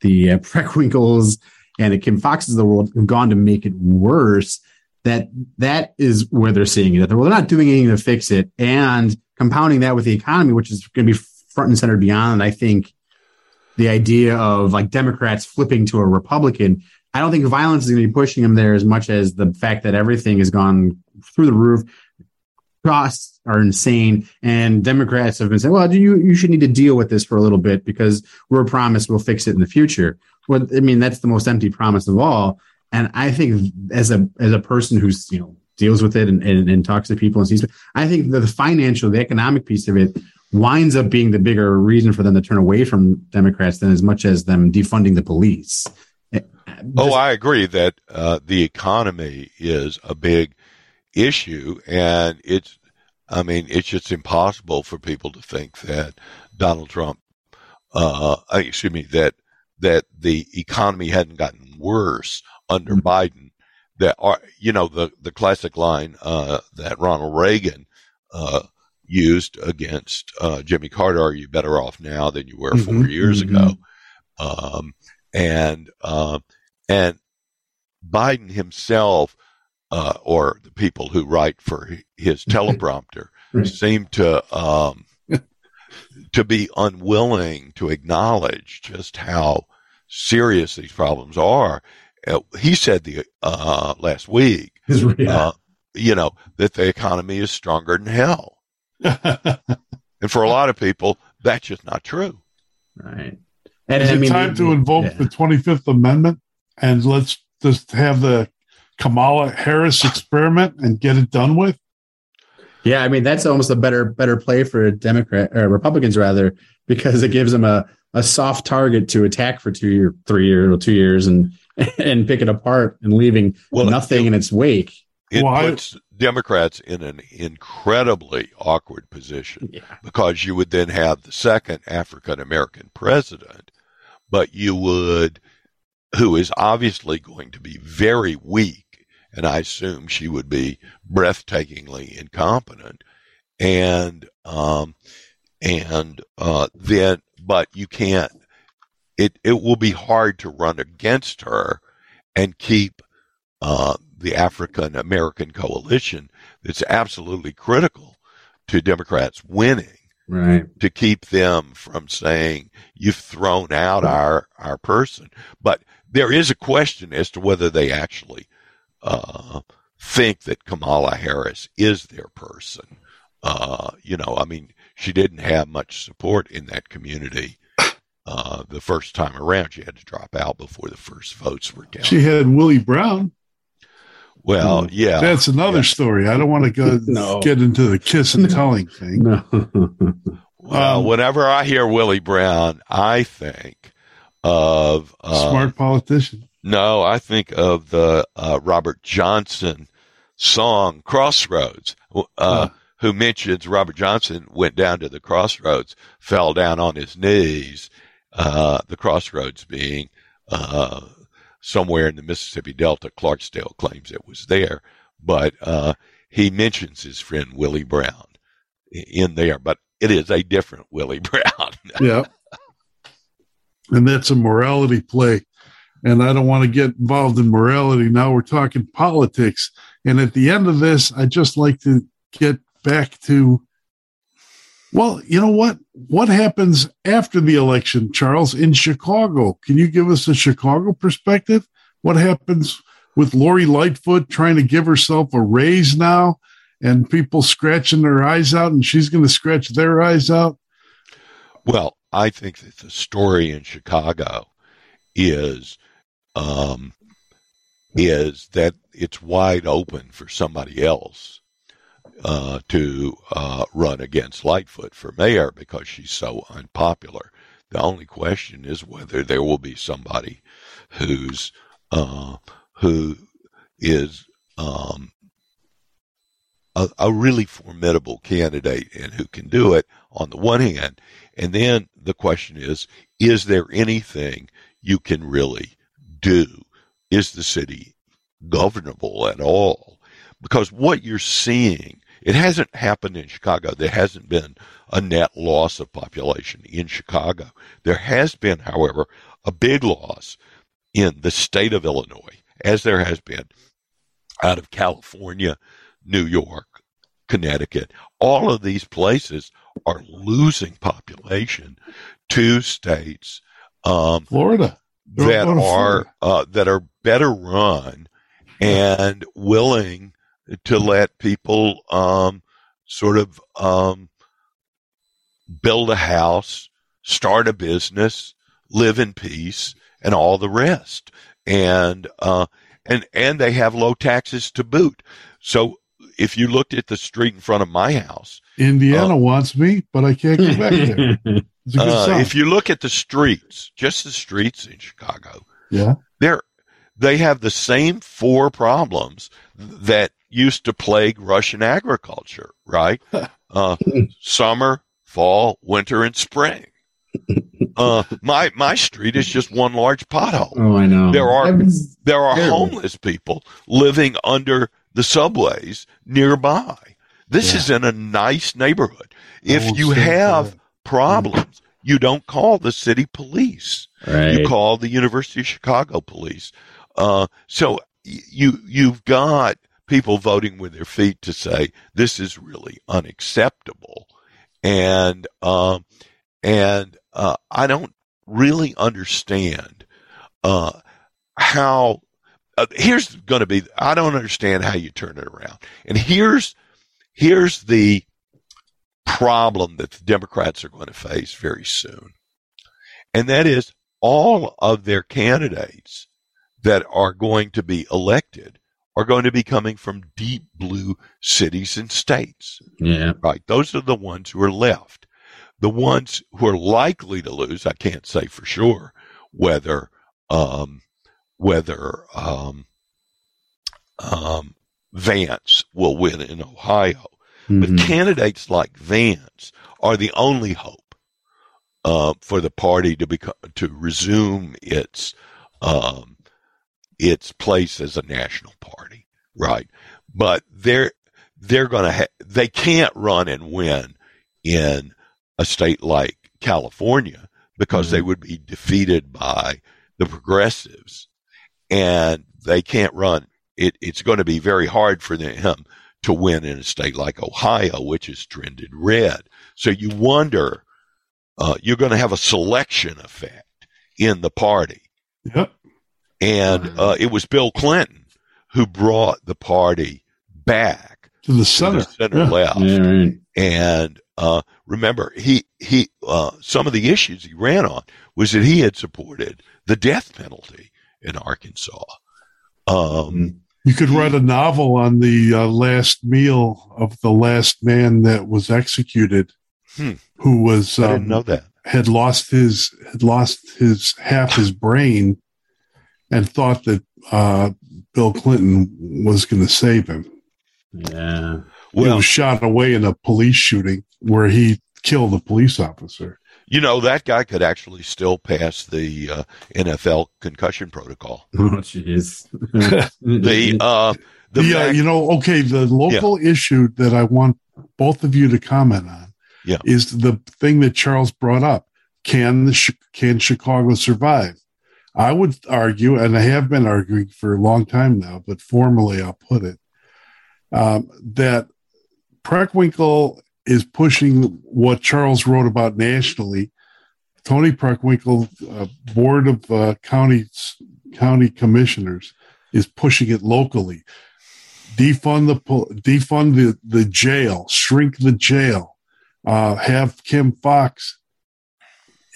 the uh, Preckwinkles and the Kim Foxxes of the world have gone to make it worse. That that is where they're seeing it. That they're, well, they're not doing anything to fix it, and compounding that with the economy, which is going to be front and center beyond. I think the idea of like Democrats flipping to a Republican. I don't think violence is going to be pushing them there as much as the fact that everything has gone through the roof. Costs are insane, and Democrats have been saying, "Well, you you should need to deal with this for a little bit because we're promised we'll fix it in the future." Well, I mean, that's the most empty promise of all. And I think as a as a person who's you know deals with it and, and, and talks to people and sees, I think the financial, the economic piece of it winds up being the bigger reason for them to turn away from Democrats than as much as them defunding the police. Oh, I agree that uh, the economy is a big issue, and it's. I mean, it's just impossible for people to think that Donald Trump, uh, excuse me, that that the economy hadn't gotten worse under Biden. That are, you know, the the classic line uh, that Ronald Reagan uh, used against uh, Jimmy Carter: "Are you better off now than you were 4 Mhm, years mhm. ago?" Um, and uh, and Biden himself, uh, or the people who write for his teleprompter, Right. seem to um, to be unwilling to acknowledge just how serious these problems are. Uh, he said the uh, last week, uh, you know, that the economy is stronger than hell, and for a lot of people, that's just not true. Right. Is it time to invoke the 25th Amendment and let's just have the Kamala Harris experiment and get it done with? Yeah, I mean that's almost a better better play for Democrat or Republicans rather because it gives them a, a soft target to attack for two year, three years or two years and and pick it apart and leaving nothing in its wake. It puts Democrats in an incredibly awkward position because you would then have the second African American president, but you would, who is obviously going to be very weak and I assume she would be breathtakingly incompetent. And um, and uh, then, but you can't. It it will be hard to run against her and keep uh, the African American coalition that's absolutely critical to Democrats winning. Right. To keep them from saying you've thrown out our our person, but there is a question as to whether they actually uh, think that Kamala Harris is their person. Uh, you know, I mean, she didn't have much support in that community uh, the first time around. She had to drop out before the first votes were counted. She had Willie Brown. Well, Hmm. yeah, That's another story. I don't want to go No. get into the kiss and telling thing. No. Well, Um, whenever I hear Willie Brown, I think of uh, Smart politician. No, I think of the uh, Robert Johnson song "Crossroads," uh, who mentions Robert Johnson went down to the crossroads, fell down on his knees. Uh, the crossroads being uh, somewhere in the Mississippi Delta. Clarksdale claims it was there, but uh, he mentions his friend Willie Brown in there. But it is a different Willie Brown. Yeah. and that's a morality play. And I don't want to get involved in morality. Now we're talking politics. And at the end of this, I just like to get back to well, you know what? What happens after the election, Charles, in Chicago? Can you give us a Chicago perspective? What happens with Lori Lightfoot trying to give herself a raise now and people scratching their eyes out and she's going to scratch their eyes out? Well, I think that the story in Chicago is um, is that it's wide open for somebody else uh, to uh, run against Lightfoot for mayor because she's so unpopular. The only question is whether there will be somebody who's uh, who is um, a, a really formidable candidate and who can do it on the one hand. And then the question is, is there anything you can really do? Is the city governable at all? Because what you're seeing, it hasn't happened in Chicago. There hasn't been a net loss of population in Chicago. There has been, however, a big loss in the state of Illinois, as there has been out of California, New York, Connecticut. All of these places are losing population to states um, Florida. Don't that are uh, that are better run and willing to let people um, sort of um, build a house, start a business, live in peace, and all the rest. And uh, and and they have low taxes to boot. So if you looked at the street in front of my house, Indiana wants me, but I can't get back there. It's a good uh, if you look at the streets, just the streets in Chicago, yeah. they're they have the same four problems that used to plague Russian agriculture, right? Uh, summer, fall, winter, and spring. Uh, my my street is just one large pothole. Oh, I know. There are there are terrible. homeless people living under the subways nearby. This Yeah. is in a nice neighborhood. If you have. Problems, you don't call the city police. Right. You call the University of Chicago police. Uh, so you you've got people voting with their feet to say this is really unacceptable, and um, and uh, I don't really understand uh, how. Uh, here's going to be. I don't understand how you turn it around, and here's here's the problem that the Democrats are going to face very soon, and that is all of their candidates that are going to be elected are going to be coming from deep blue cities and states. Yeah. Right. Those are the ones who are left. The ones who are likely to lose, I can't say for sure whether, um, whether, um, um, Vance will win in Ohio. But Mhm. candidates like Vance are the only hope uh, for the party to become to resume its um, its place as a national party. right? But they're they're going to ha- they can't run and win in a state like California because they would be defeated by the progressives, and they can't run. It, it's going to be very hard for them to win in a state like Ohio, which is trended red. So you wonder, uh, you're going to have a selection effect in the party. Yep. And uh, it was Bill Clinton who brought the party back to the center, to the center Yeah. left. Yeah, right. And uh, remember, he he uh, some of the issues he ran on was that he had supported the death penalty in Arkansas. Um, You could write a novel on the uh, last meal of the last man that was executed, Hmm. who was I um, didn't know that. had lost his had lost his half his brain, and thought that uh, Bill Clinton was going to save him. Yeah. he was shot away in a police shooting where he killed a police officer. You know that guy could actually still pass the uh, NFL concussion protocol. Oh, jeez. The uh, the The, uh, you know, okay, the local issue that I want both of you to comment on Yeah. is the thing that Charles brought up. Can the can Chicago survive? I would argue, and I have been arguing for a long time now, but formally I'll put it um, that Preckwinkle is pushing what Charles wrote about nationally. Toni Preckwinkle, uh, Board of uh, County County Commissioners, is pushing it locally. Defund the defund the, the jail, shrink the jail, uh, have Kim Foxx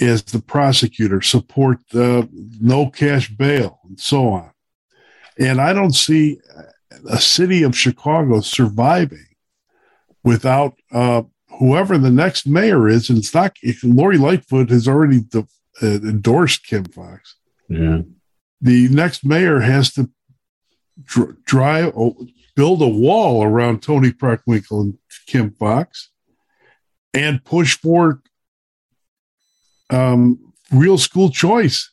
as the prosecutor, support no cash bail, and so on. And I don't see a city of Chicago surviving without uh, whoever the next mayor is. And it's not Lori Lightfoot has already de- uh, endorsed Kim Foxx. Yeah. The next mayor has to dr- drive, oh, build a wall around Toni Preckwinkle and Kim Foxx, and push for um, real school choice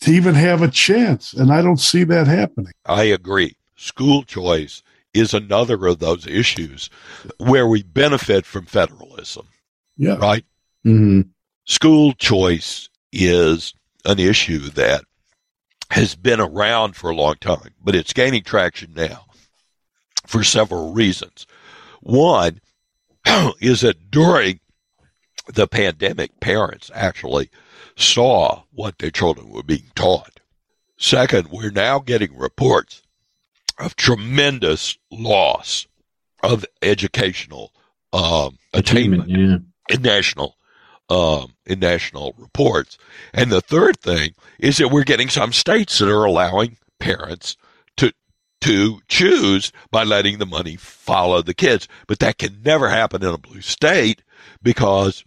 to even have a chance. And I don't see that happening. I agree. School choice is another of those issues where we benefit from federalism, Yeah. right? hmm School choice is an issue that has been around for a long time, but it's gaining traction now for several reasons. One is that during the pandemic, parents actually saw what their children were being taught. Second, we're now getting reports of tremendous loss of educational um, attainment Yeah. in national um, in national reports. And the third thing is that we're getting some states that are allowing parents to to choose by letting the money follow the kids. But that can never happen in a blue state because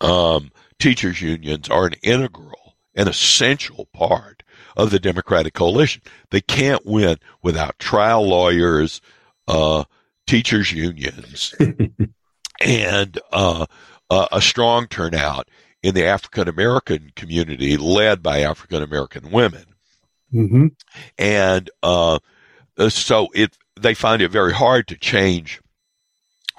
um, teachers unions are an integral an essential part of the Democratic coalition. They can't win without trial lawyers, uh, teachers unions, and uh, uh, a strong turnout in the African American community led by African American women. Mm-hmm. And uh, uh, so it they find it very hard to change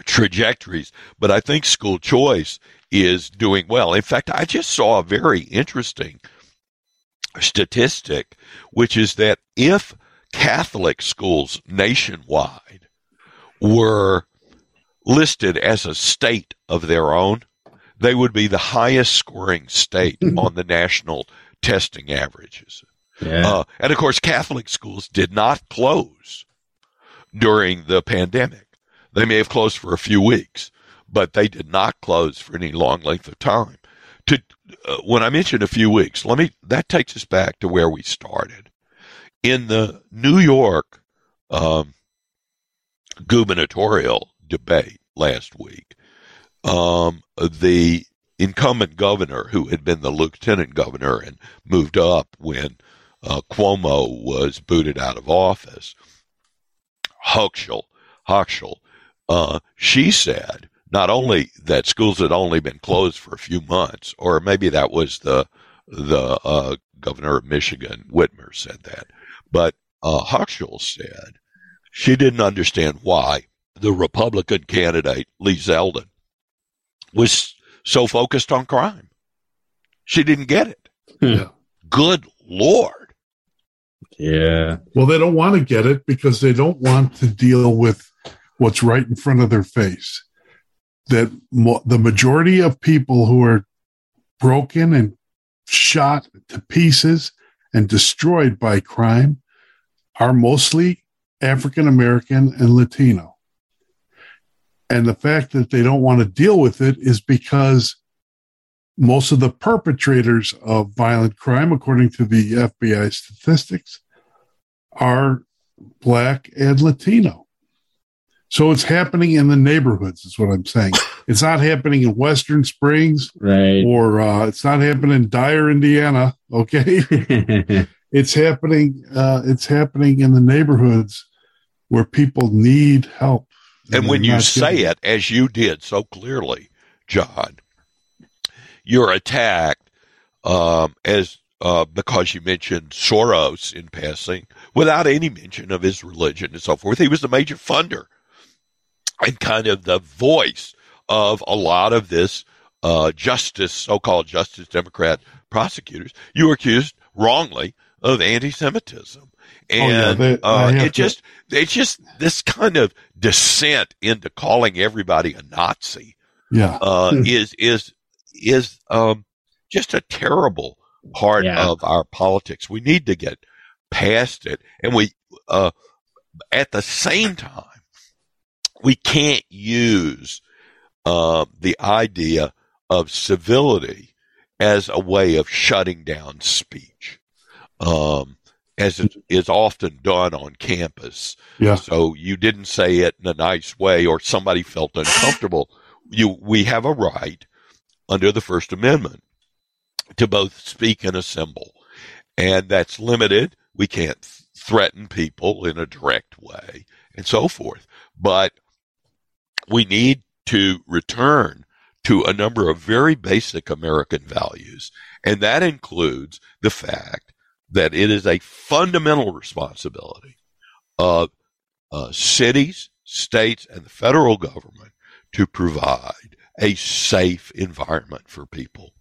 trajectories. But I think school choice is doing well. In fact, I just saw a very interesting statistic, which is that if Catholic schools nationwide were listed as a state of their own, they would be the highest scoring state on the national testing averages. Yeah. Uh, and of course, Catholic schools did not close during the pandemic. They may have closed for a few weeks, but they did not close for any long length of time. To uh, when I mentioned a few weeks, let me that takes us back to where we started in the New York um, gubernatorial debate last week. Um, the incumbent governor, who had been the lieutenant governor and moved up when uh, Cuomo was booted out of office, Hochul, Hochul, uh, she said not only that schools had only been closed for a few months, or maybe that was the the uh, governor of Michigan, Whitmer, said that, but uh, Hochschild said she didn't understand why the Republican candidate, Lee Zeldin, was so focused on crime. She didn't get it. Yeah. Good Lord. Yeah. Well, they don't want to get it because they don't want to deal with what's right in front of their face. That mo- the majority of people who are broken and shot to pieces and destroyed by crime are mostly African American and Latino. And the fact that they don't want to deal with it is because most of the perpetrators of violent crime, according to the FBI statistics, are black and Latino. So it's happening in the neighborhoods, is what I'm saying. It's not happening in Western Springs, right? Or uh, it's not happening in Dyer, Indiana. Okay, it's happening. Uh, it's happening in the neighborhoods where people need help. And when you say it, as you did so clearly, John, you're attacked um, as uh, because you mentioned Soros in passing without any mention of his religion and so forth. He was the major funder and kind of the voice of a lot of this uh, justice, so-called justice Democrat prosecutors. You were accused wrongly of anti-Semitism. yeah, And they- uh, it to- just it's just this kind of descent into calling everybody a Nazi Yeah. uh, Hmm. is is is um, just a terrible part Yeah. of our politics. We need to get past it, and we uh, at the same time we can't use uh, the idea of civility as a way of shutting down speech, um, as it is often done on campus. Yeah. So you didn't say it in a nice way, or somebody felt uncomfortable. You, we have a right under the First Amendment to both speak and assemble, and that's limited. We can't threaten people in a direct way, and so forth. But we need to return to a number of very basic American values, and that includes the fact that it is a fundamental responsibility of uh, cities, states, and the federal government to provide a safe environment for people.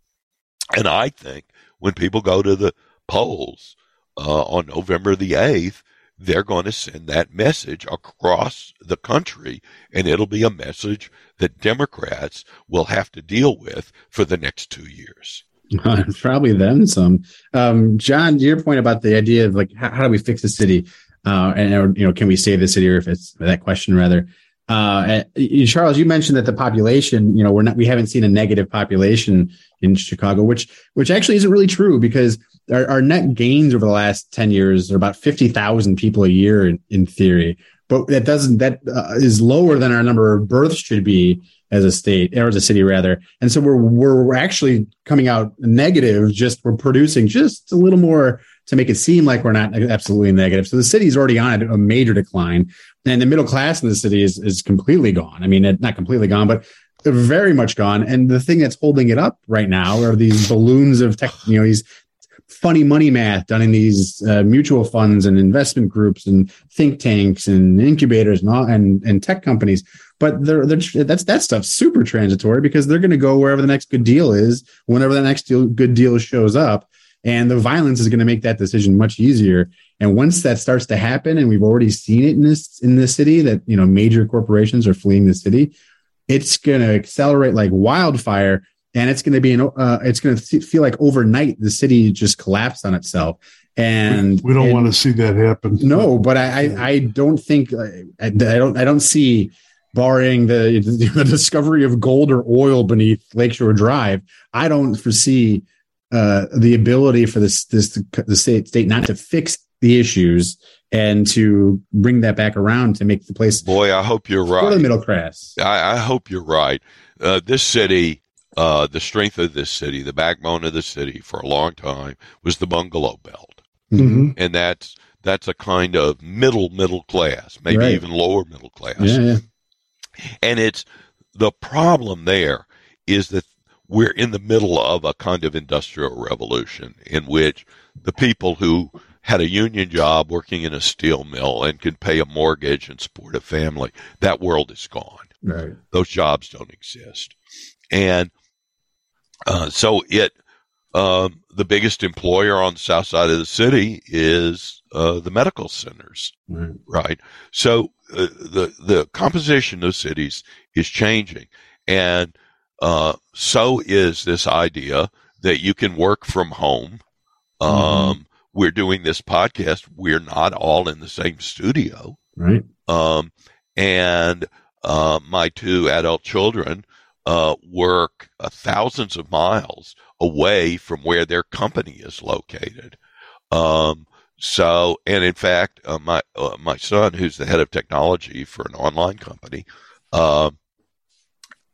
And I think when people go to the polls uh, on November the 8th, they're going to send that message across the country, and it'll be a message that Democrats will have to deal with for the next two years. Probably then some. Um, John, your point about the idea of like how, how do we fix the city, uh, and or, you know, can we save the city, or if it's that question rather. Uh, and, Charles, you mentioned that the population, you know, we're not, we haven't seen a negative population in Chicago, which, which actually isn't really true because our, our net gains over the last 10 years are about 50,000 people a year in, in theory. But that doesn't, that uh, is lower than our number of births should be as a state or as a city rather. And so we're, we're actually coming out negative. Just we're producing just a little more to make it seem like we're not absolutely negative. So the city is already on a major decline and the middle class in the city is, is completely gone. I mean, it, not completely gone, but very much gone. And the thing that's holding it up right now are these balloons of tech, you know, these funny money math done in these uh, mutual funds and investment groups and think tanks and incubators and all, and, and tech companies. But they're, they're, that's that stuff's super transitory because they're going to go wherever the next good deal is, whenever the next deal, good deal shows up. And the violence is going to make that decision much easier. And once that starts to happen, and we've already seen it in this in the city that you know major corporations are fleeing the city, it's going to accelerate like wildfire and it's going to be an uh, it's going to feel like overnight the city just collapsed on itself. And we don't want to see that happen. No but i i, I don't think I, I don't i don't see barring the, the discovery of gold or oil beneath lakeshore drive i don't foresee uh, the ability for this this the state state not to fix the issues and to bring that back around to make the place boy i hope you're right the middle class. I, I hope you're right. Uh, this city uh, the strength of this city, the backbone of the city for a long time was the bungalow belt. Mm-hmm. And that's, that's a kind of middle, middle class, maybe Right. even lower middle class. yeah, yeah. And it's the problem there is that we're in the middle of a kind of industrial revolution in which the people who had a union job working in a steel mill and could pay a mortgage and support a family. That world is gone. Right. Those jobs don't exist. And uh, so it, um, the biggest employer on the south side of the city is uh, the medical centers, right? right? So uh, the the composition of cities is changing, and uh, so is this idea that you can work from home. Um, mm-hmm. We're doing this podcast. We're not all in the same studio, right? Um, and uh, my two adult children uh, work uh, thousands of miles away from where their company is located. Um, so, and in fact, uh, my uh, my son, who's the head of technology for an online company, um,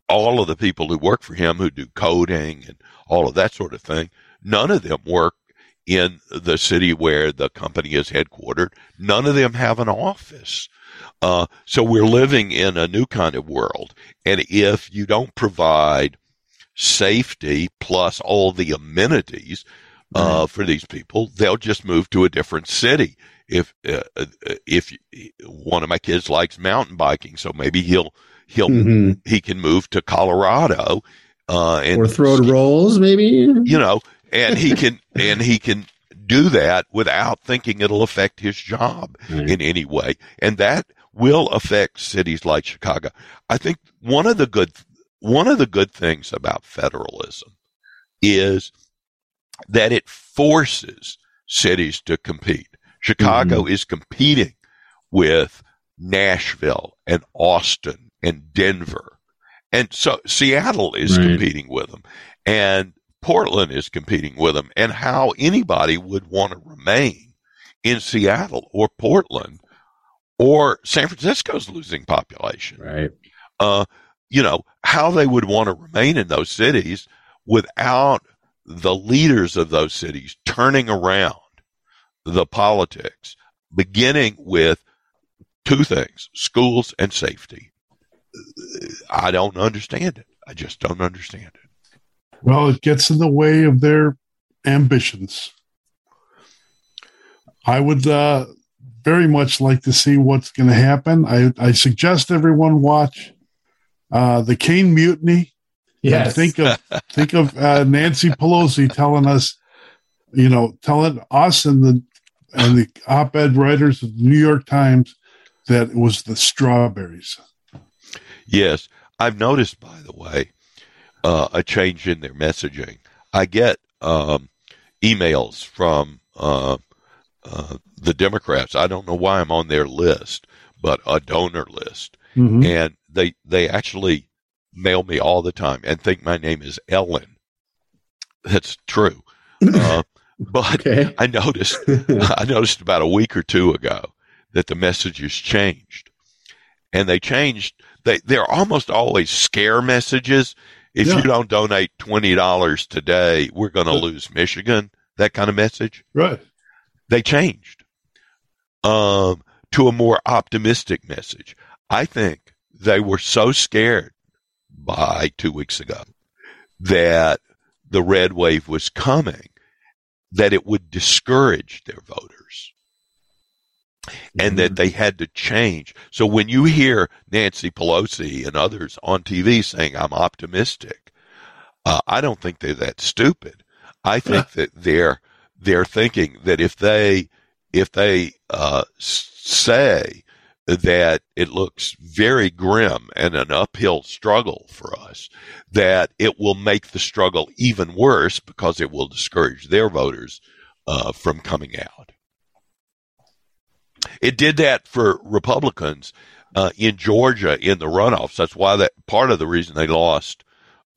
all of the people who work for him who do coding and all of that sort of thing, none of them work in the city where the company is headquartered. None of them have an office. Uh, so we're living in a new kind of world. And if you don't provide safety plus all the amenities uh, for these people, they'll just move to a different city. If uh, uh, if one of my kids likes mountain biking, so maybe he'll he'll mm-hmm. he can move to Colorado uh, and or Throat Rolls, maybe you know, and he can and he can do that without thinking it'll affect his job mm-hmm. in any way, and that will affect cities like Chicago. I think one of the good one of the good things about federalism is that it forces cities to compete. Chicago mm-hmm. is competing with Nashville and Austin and Denver. And so Seattle is right. competing with them and Portland is competing with them and how anybody would want to remain in Seattle or Portland or San Francisco's losing population. Right. Uh, you know, how they would want to remain in those cities without the leaders of those cities turning around the politics, beginning with two things schools and safety. I don't understand it. I just don't understand it. Well, it gets in the way of their ambitions. I would uh, very much like to see what's going to happen. I, I suggest everyone watch uh, the Caine Mutiny. Yes. think of think of uh, Nancy Pelosi telling us, you know, telling us and the and the op-ed writers of the New York Times that it was the strawberries. Yes, I've noticed, by the way, uh, a change in their messaging. I get um, emails from uh, uh, the Democrats. I don't know why I'm on their list, but a donor list, mm-hmm. and they they actually mail me all the time and think my name is Ellen. That's true. Uh, but okay. I noticed I noticed about a week or two ago that the messages changed. And they changed they they're almost always scare messages. If yeah. you don't donate twenty dollars today, we're gonna lose Michigan. That kind of message. Right. They changed. Um to a more optimistic message. I think they were so scared by two weeks ago that the red wave was coming that it would discourage their voters and mm-hmm. that they had to change. So when you hear Nancy Pelosi and others on TV saying, I'm optimistic, uh, I don't think they're that stupid. I think that they're, they're thinking that if they, if they, uh, say that it looks very grim and an uphill struggle for us, that it will make the struggle even worse because it will discourage their voters uh, from coming out. It did that for Republicans uh, in Georgia in the runoffs. That's why that part of the reason they lost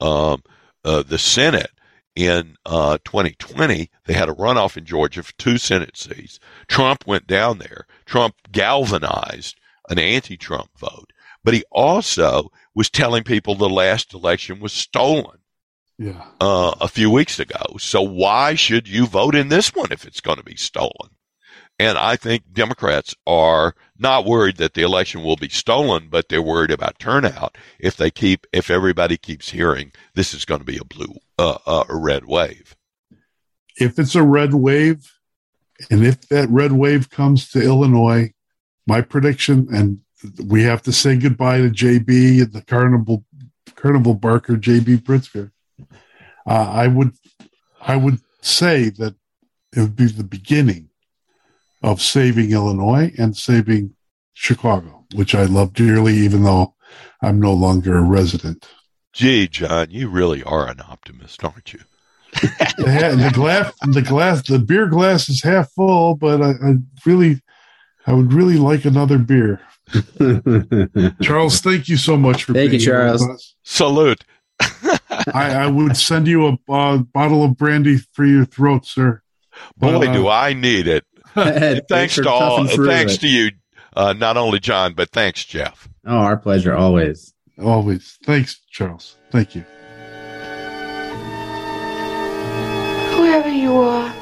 um, uh, the Senate in 2020. Uh, they had a runoff in Georgia for two Senate seats. Trump went down there. Trump galvanized an anti-Trump vote, but he also was telling people the last election was stolen. Yeah. Uh, a few weeks ago. So why should you vote in this one if it's going to be stolen? And I think Democrats are not worried that the election will be stolen, but they're worried about turnout if they keep, if everybody keeps hearing this is going to be a blue, uh, uh, a red wave. If it's a red wave, And if that red wave comes to Illinois, my prediction, and we have to say goodbye to JB and the Carnival Carnival Barker, JB Pritzker. Uh, I would I would say that it would be the beginning of saving Illinois and saving Chicago, which I love dearly, even though I'm no longer a resident. Gee, John, you really are an optimist, aren't you? the, the glass, the glass, the beer glass is half full, but I, I really, I would really like another beer. Charles, thank you so much for thank you, Charles. Salute. I, I, would send you a uh, bottle of brandy for your throat, sir. Boy, but, uh, do I need it. thanks to all. Thanks to you, uh, not only John, but thanks, Jeff. Oh, our pleasure, always. Always. Thanks, Charles. Thank you. Whoever you are,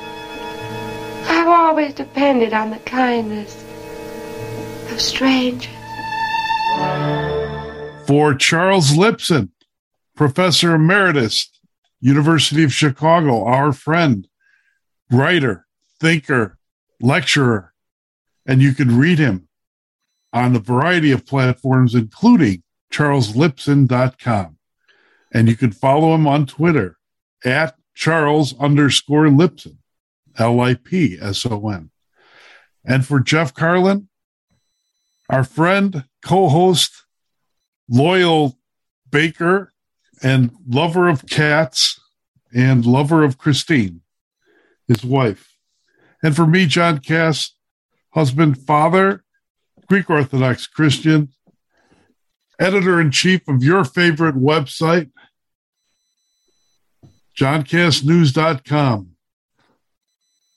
I've always depended on the kindness of strangers. For Charles Lipson, Professor Emeritus, University of Chicago, our friend, writer, thinker, lecturer, and you can read him on a variety of platforms, including charleslipson.com. And you can follow him on Twitter at Charles underscore Lipson, L I P S O N. And for Jeff Carlin, our friend, co host, loyal baker, and lover of cats, and lover of Christine, his wife. And for me, John Kass, husband, father, Greek Orthodox Christian, editor in chief of your favorite website, johnkassnews.com.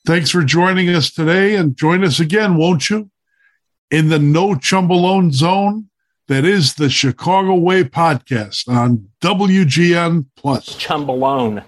Thanks for joining us today and join us again, won't you? In the No Chumbolone Zone, that is the Chicago Way podcast on WGN Plus. Chumbolone.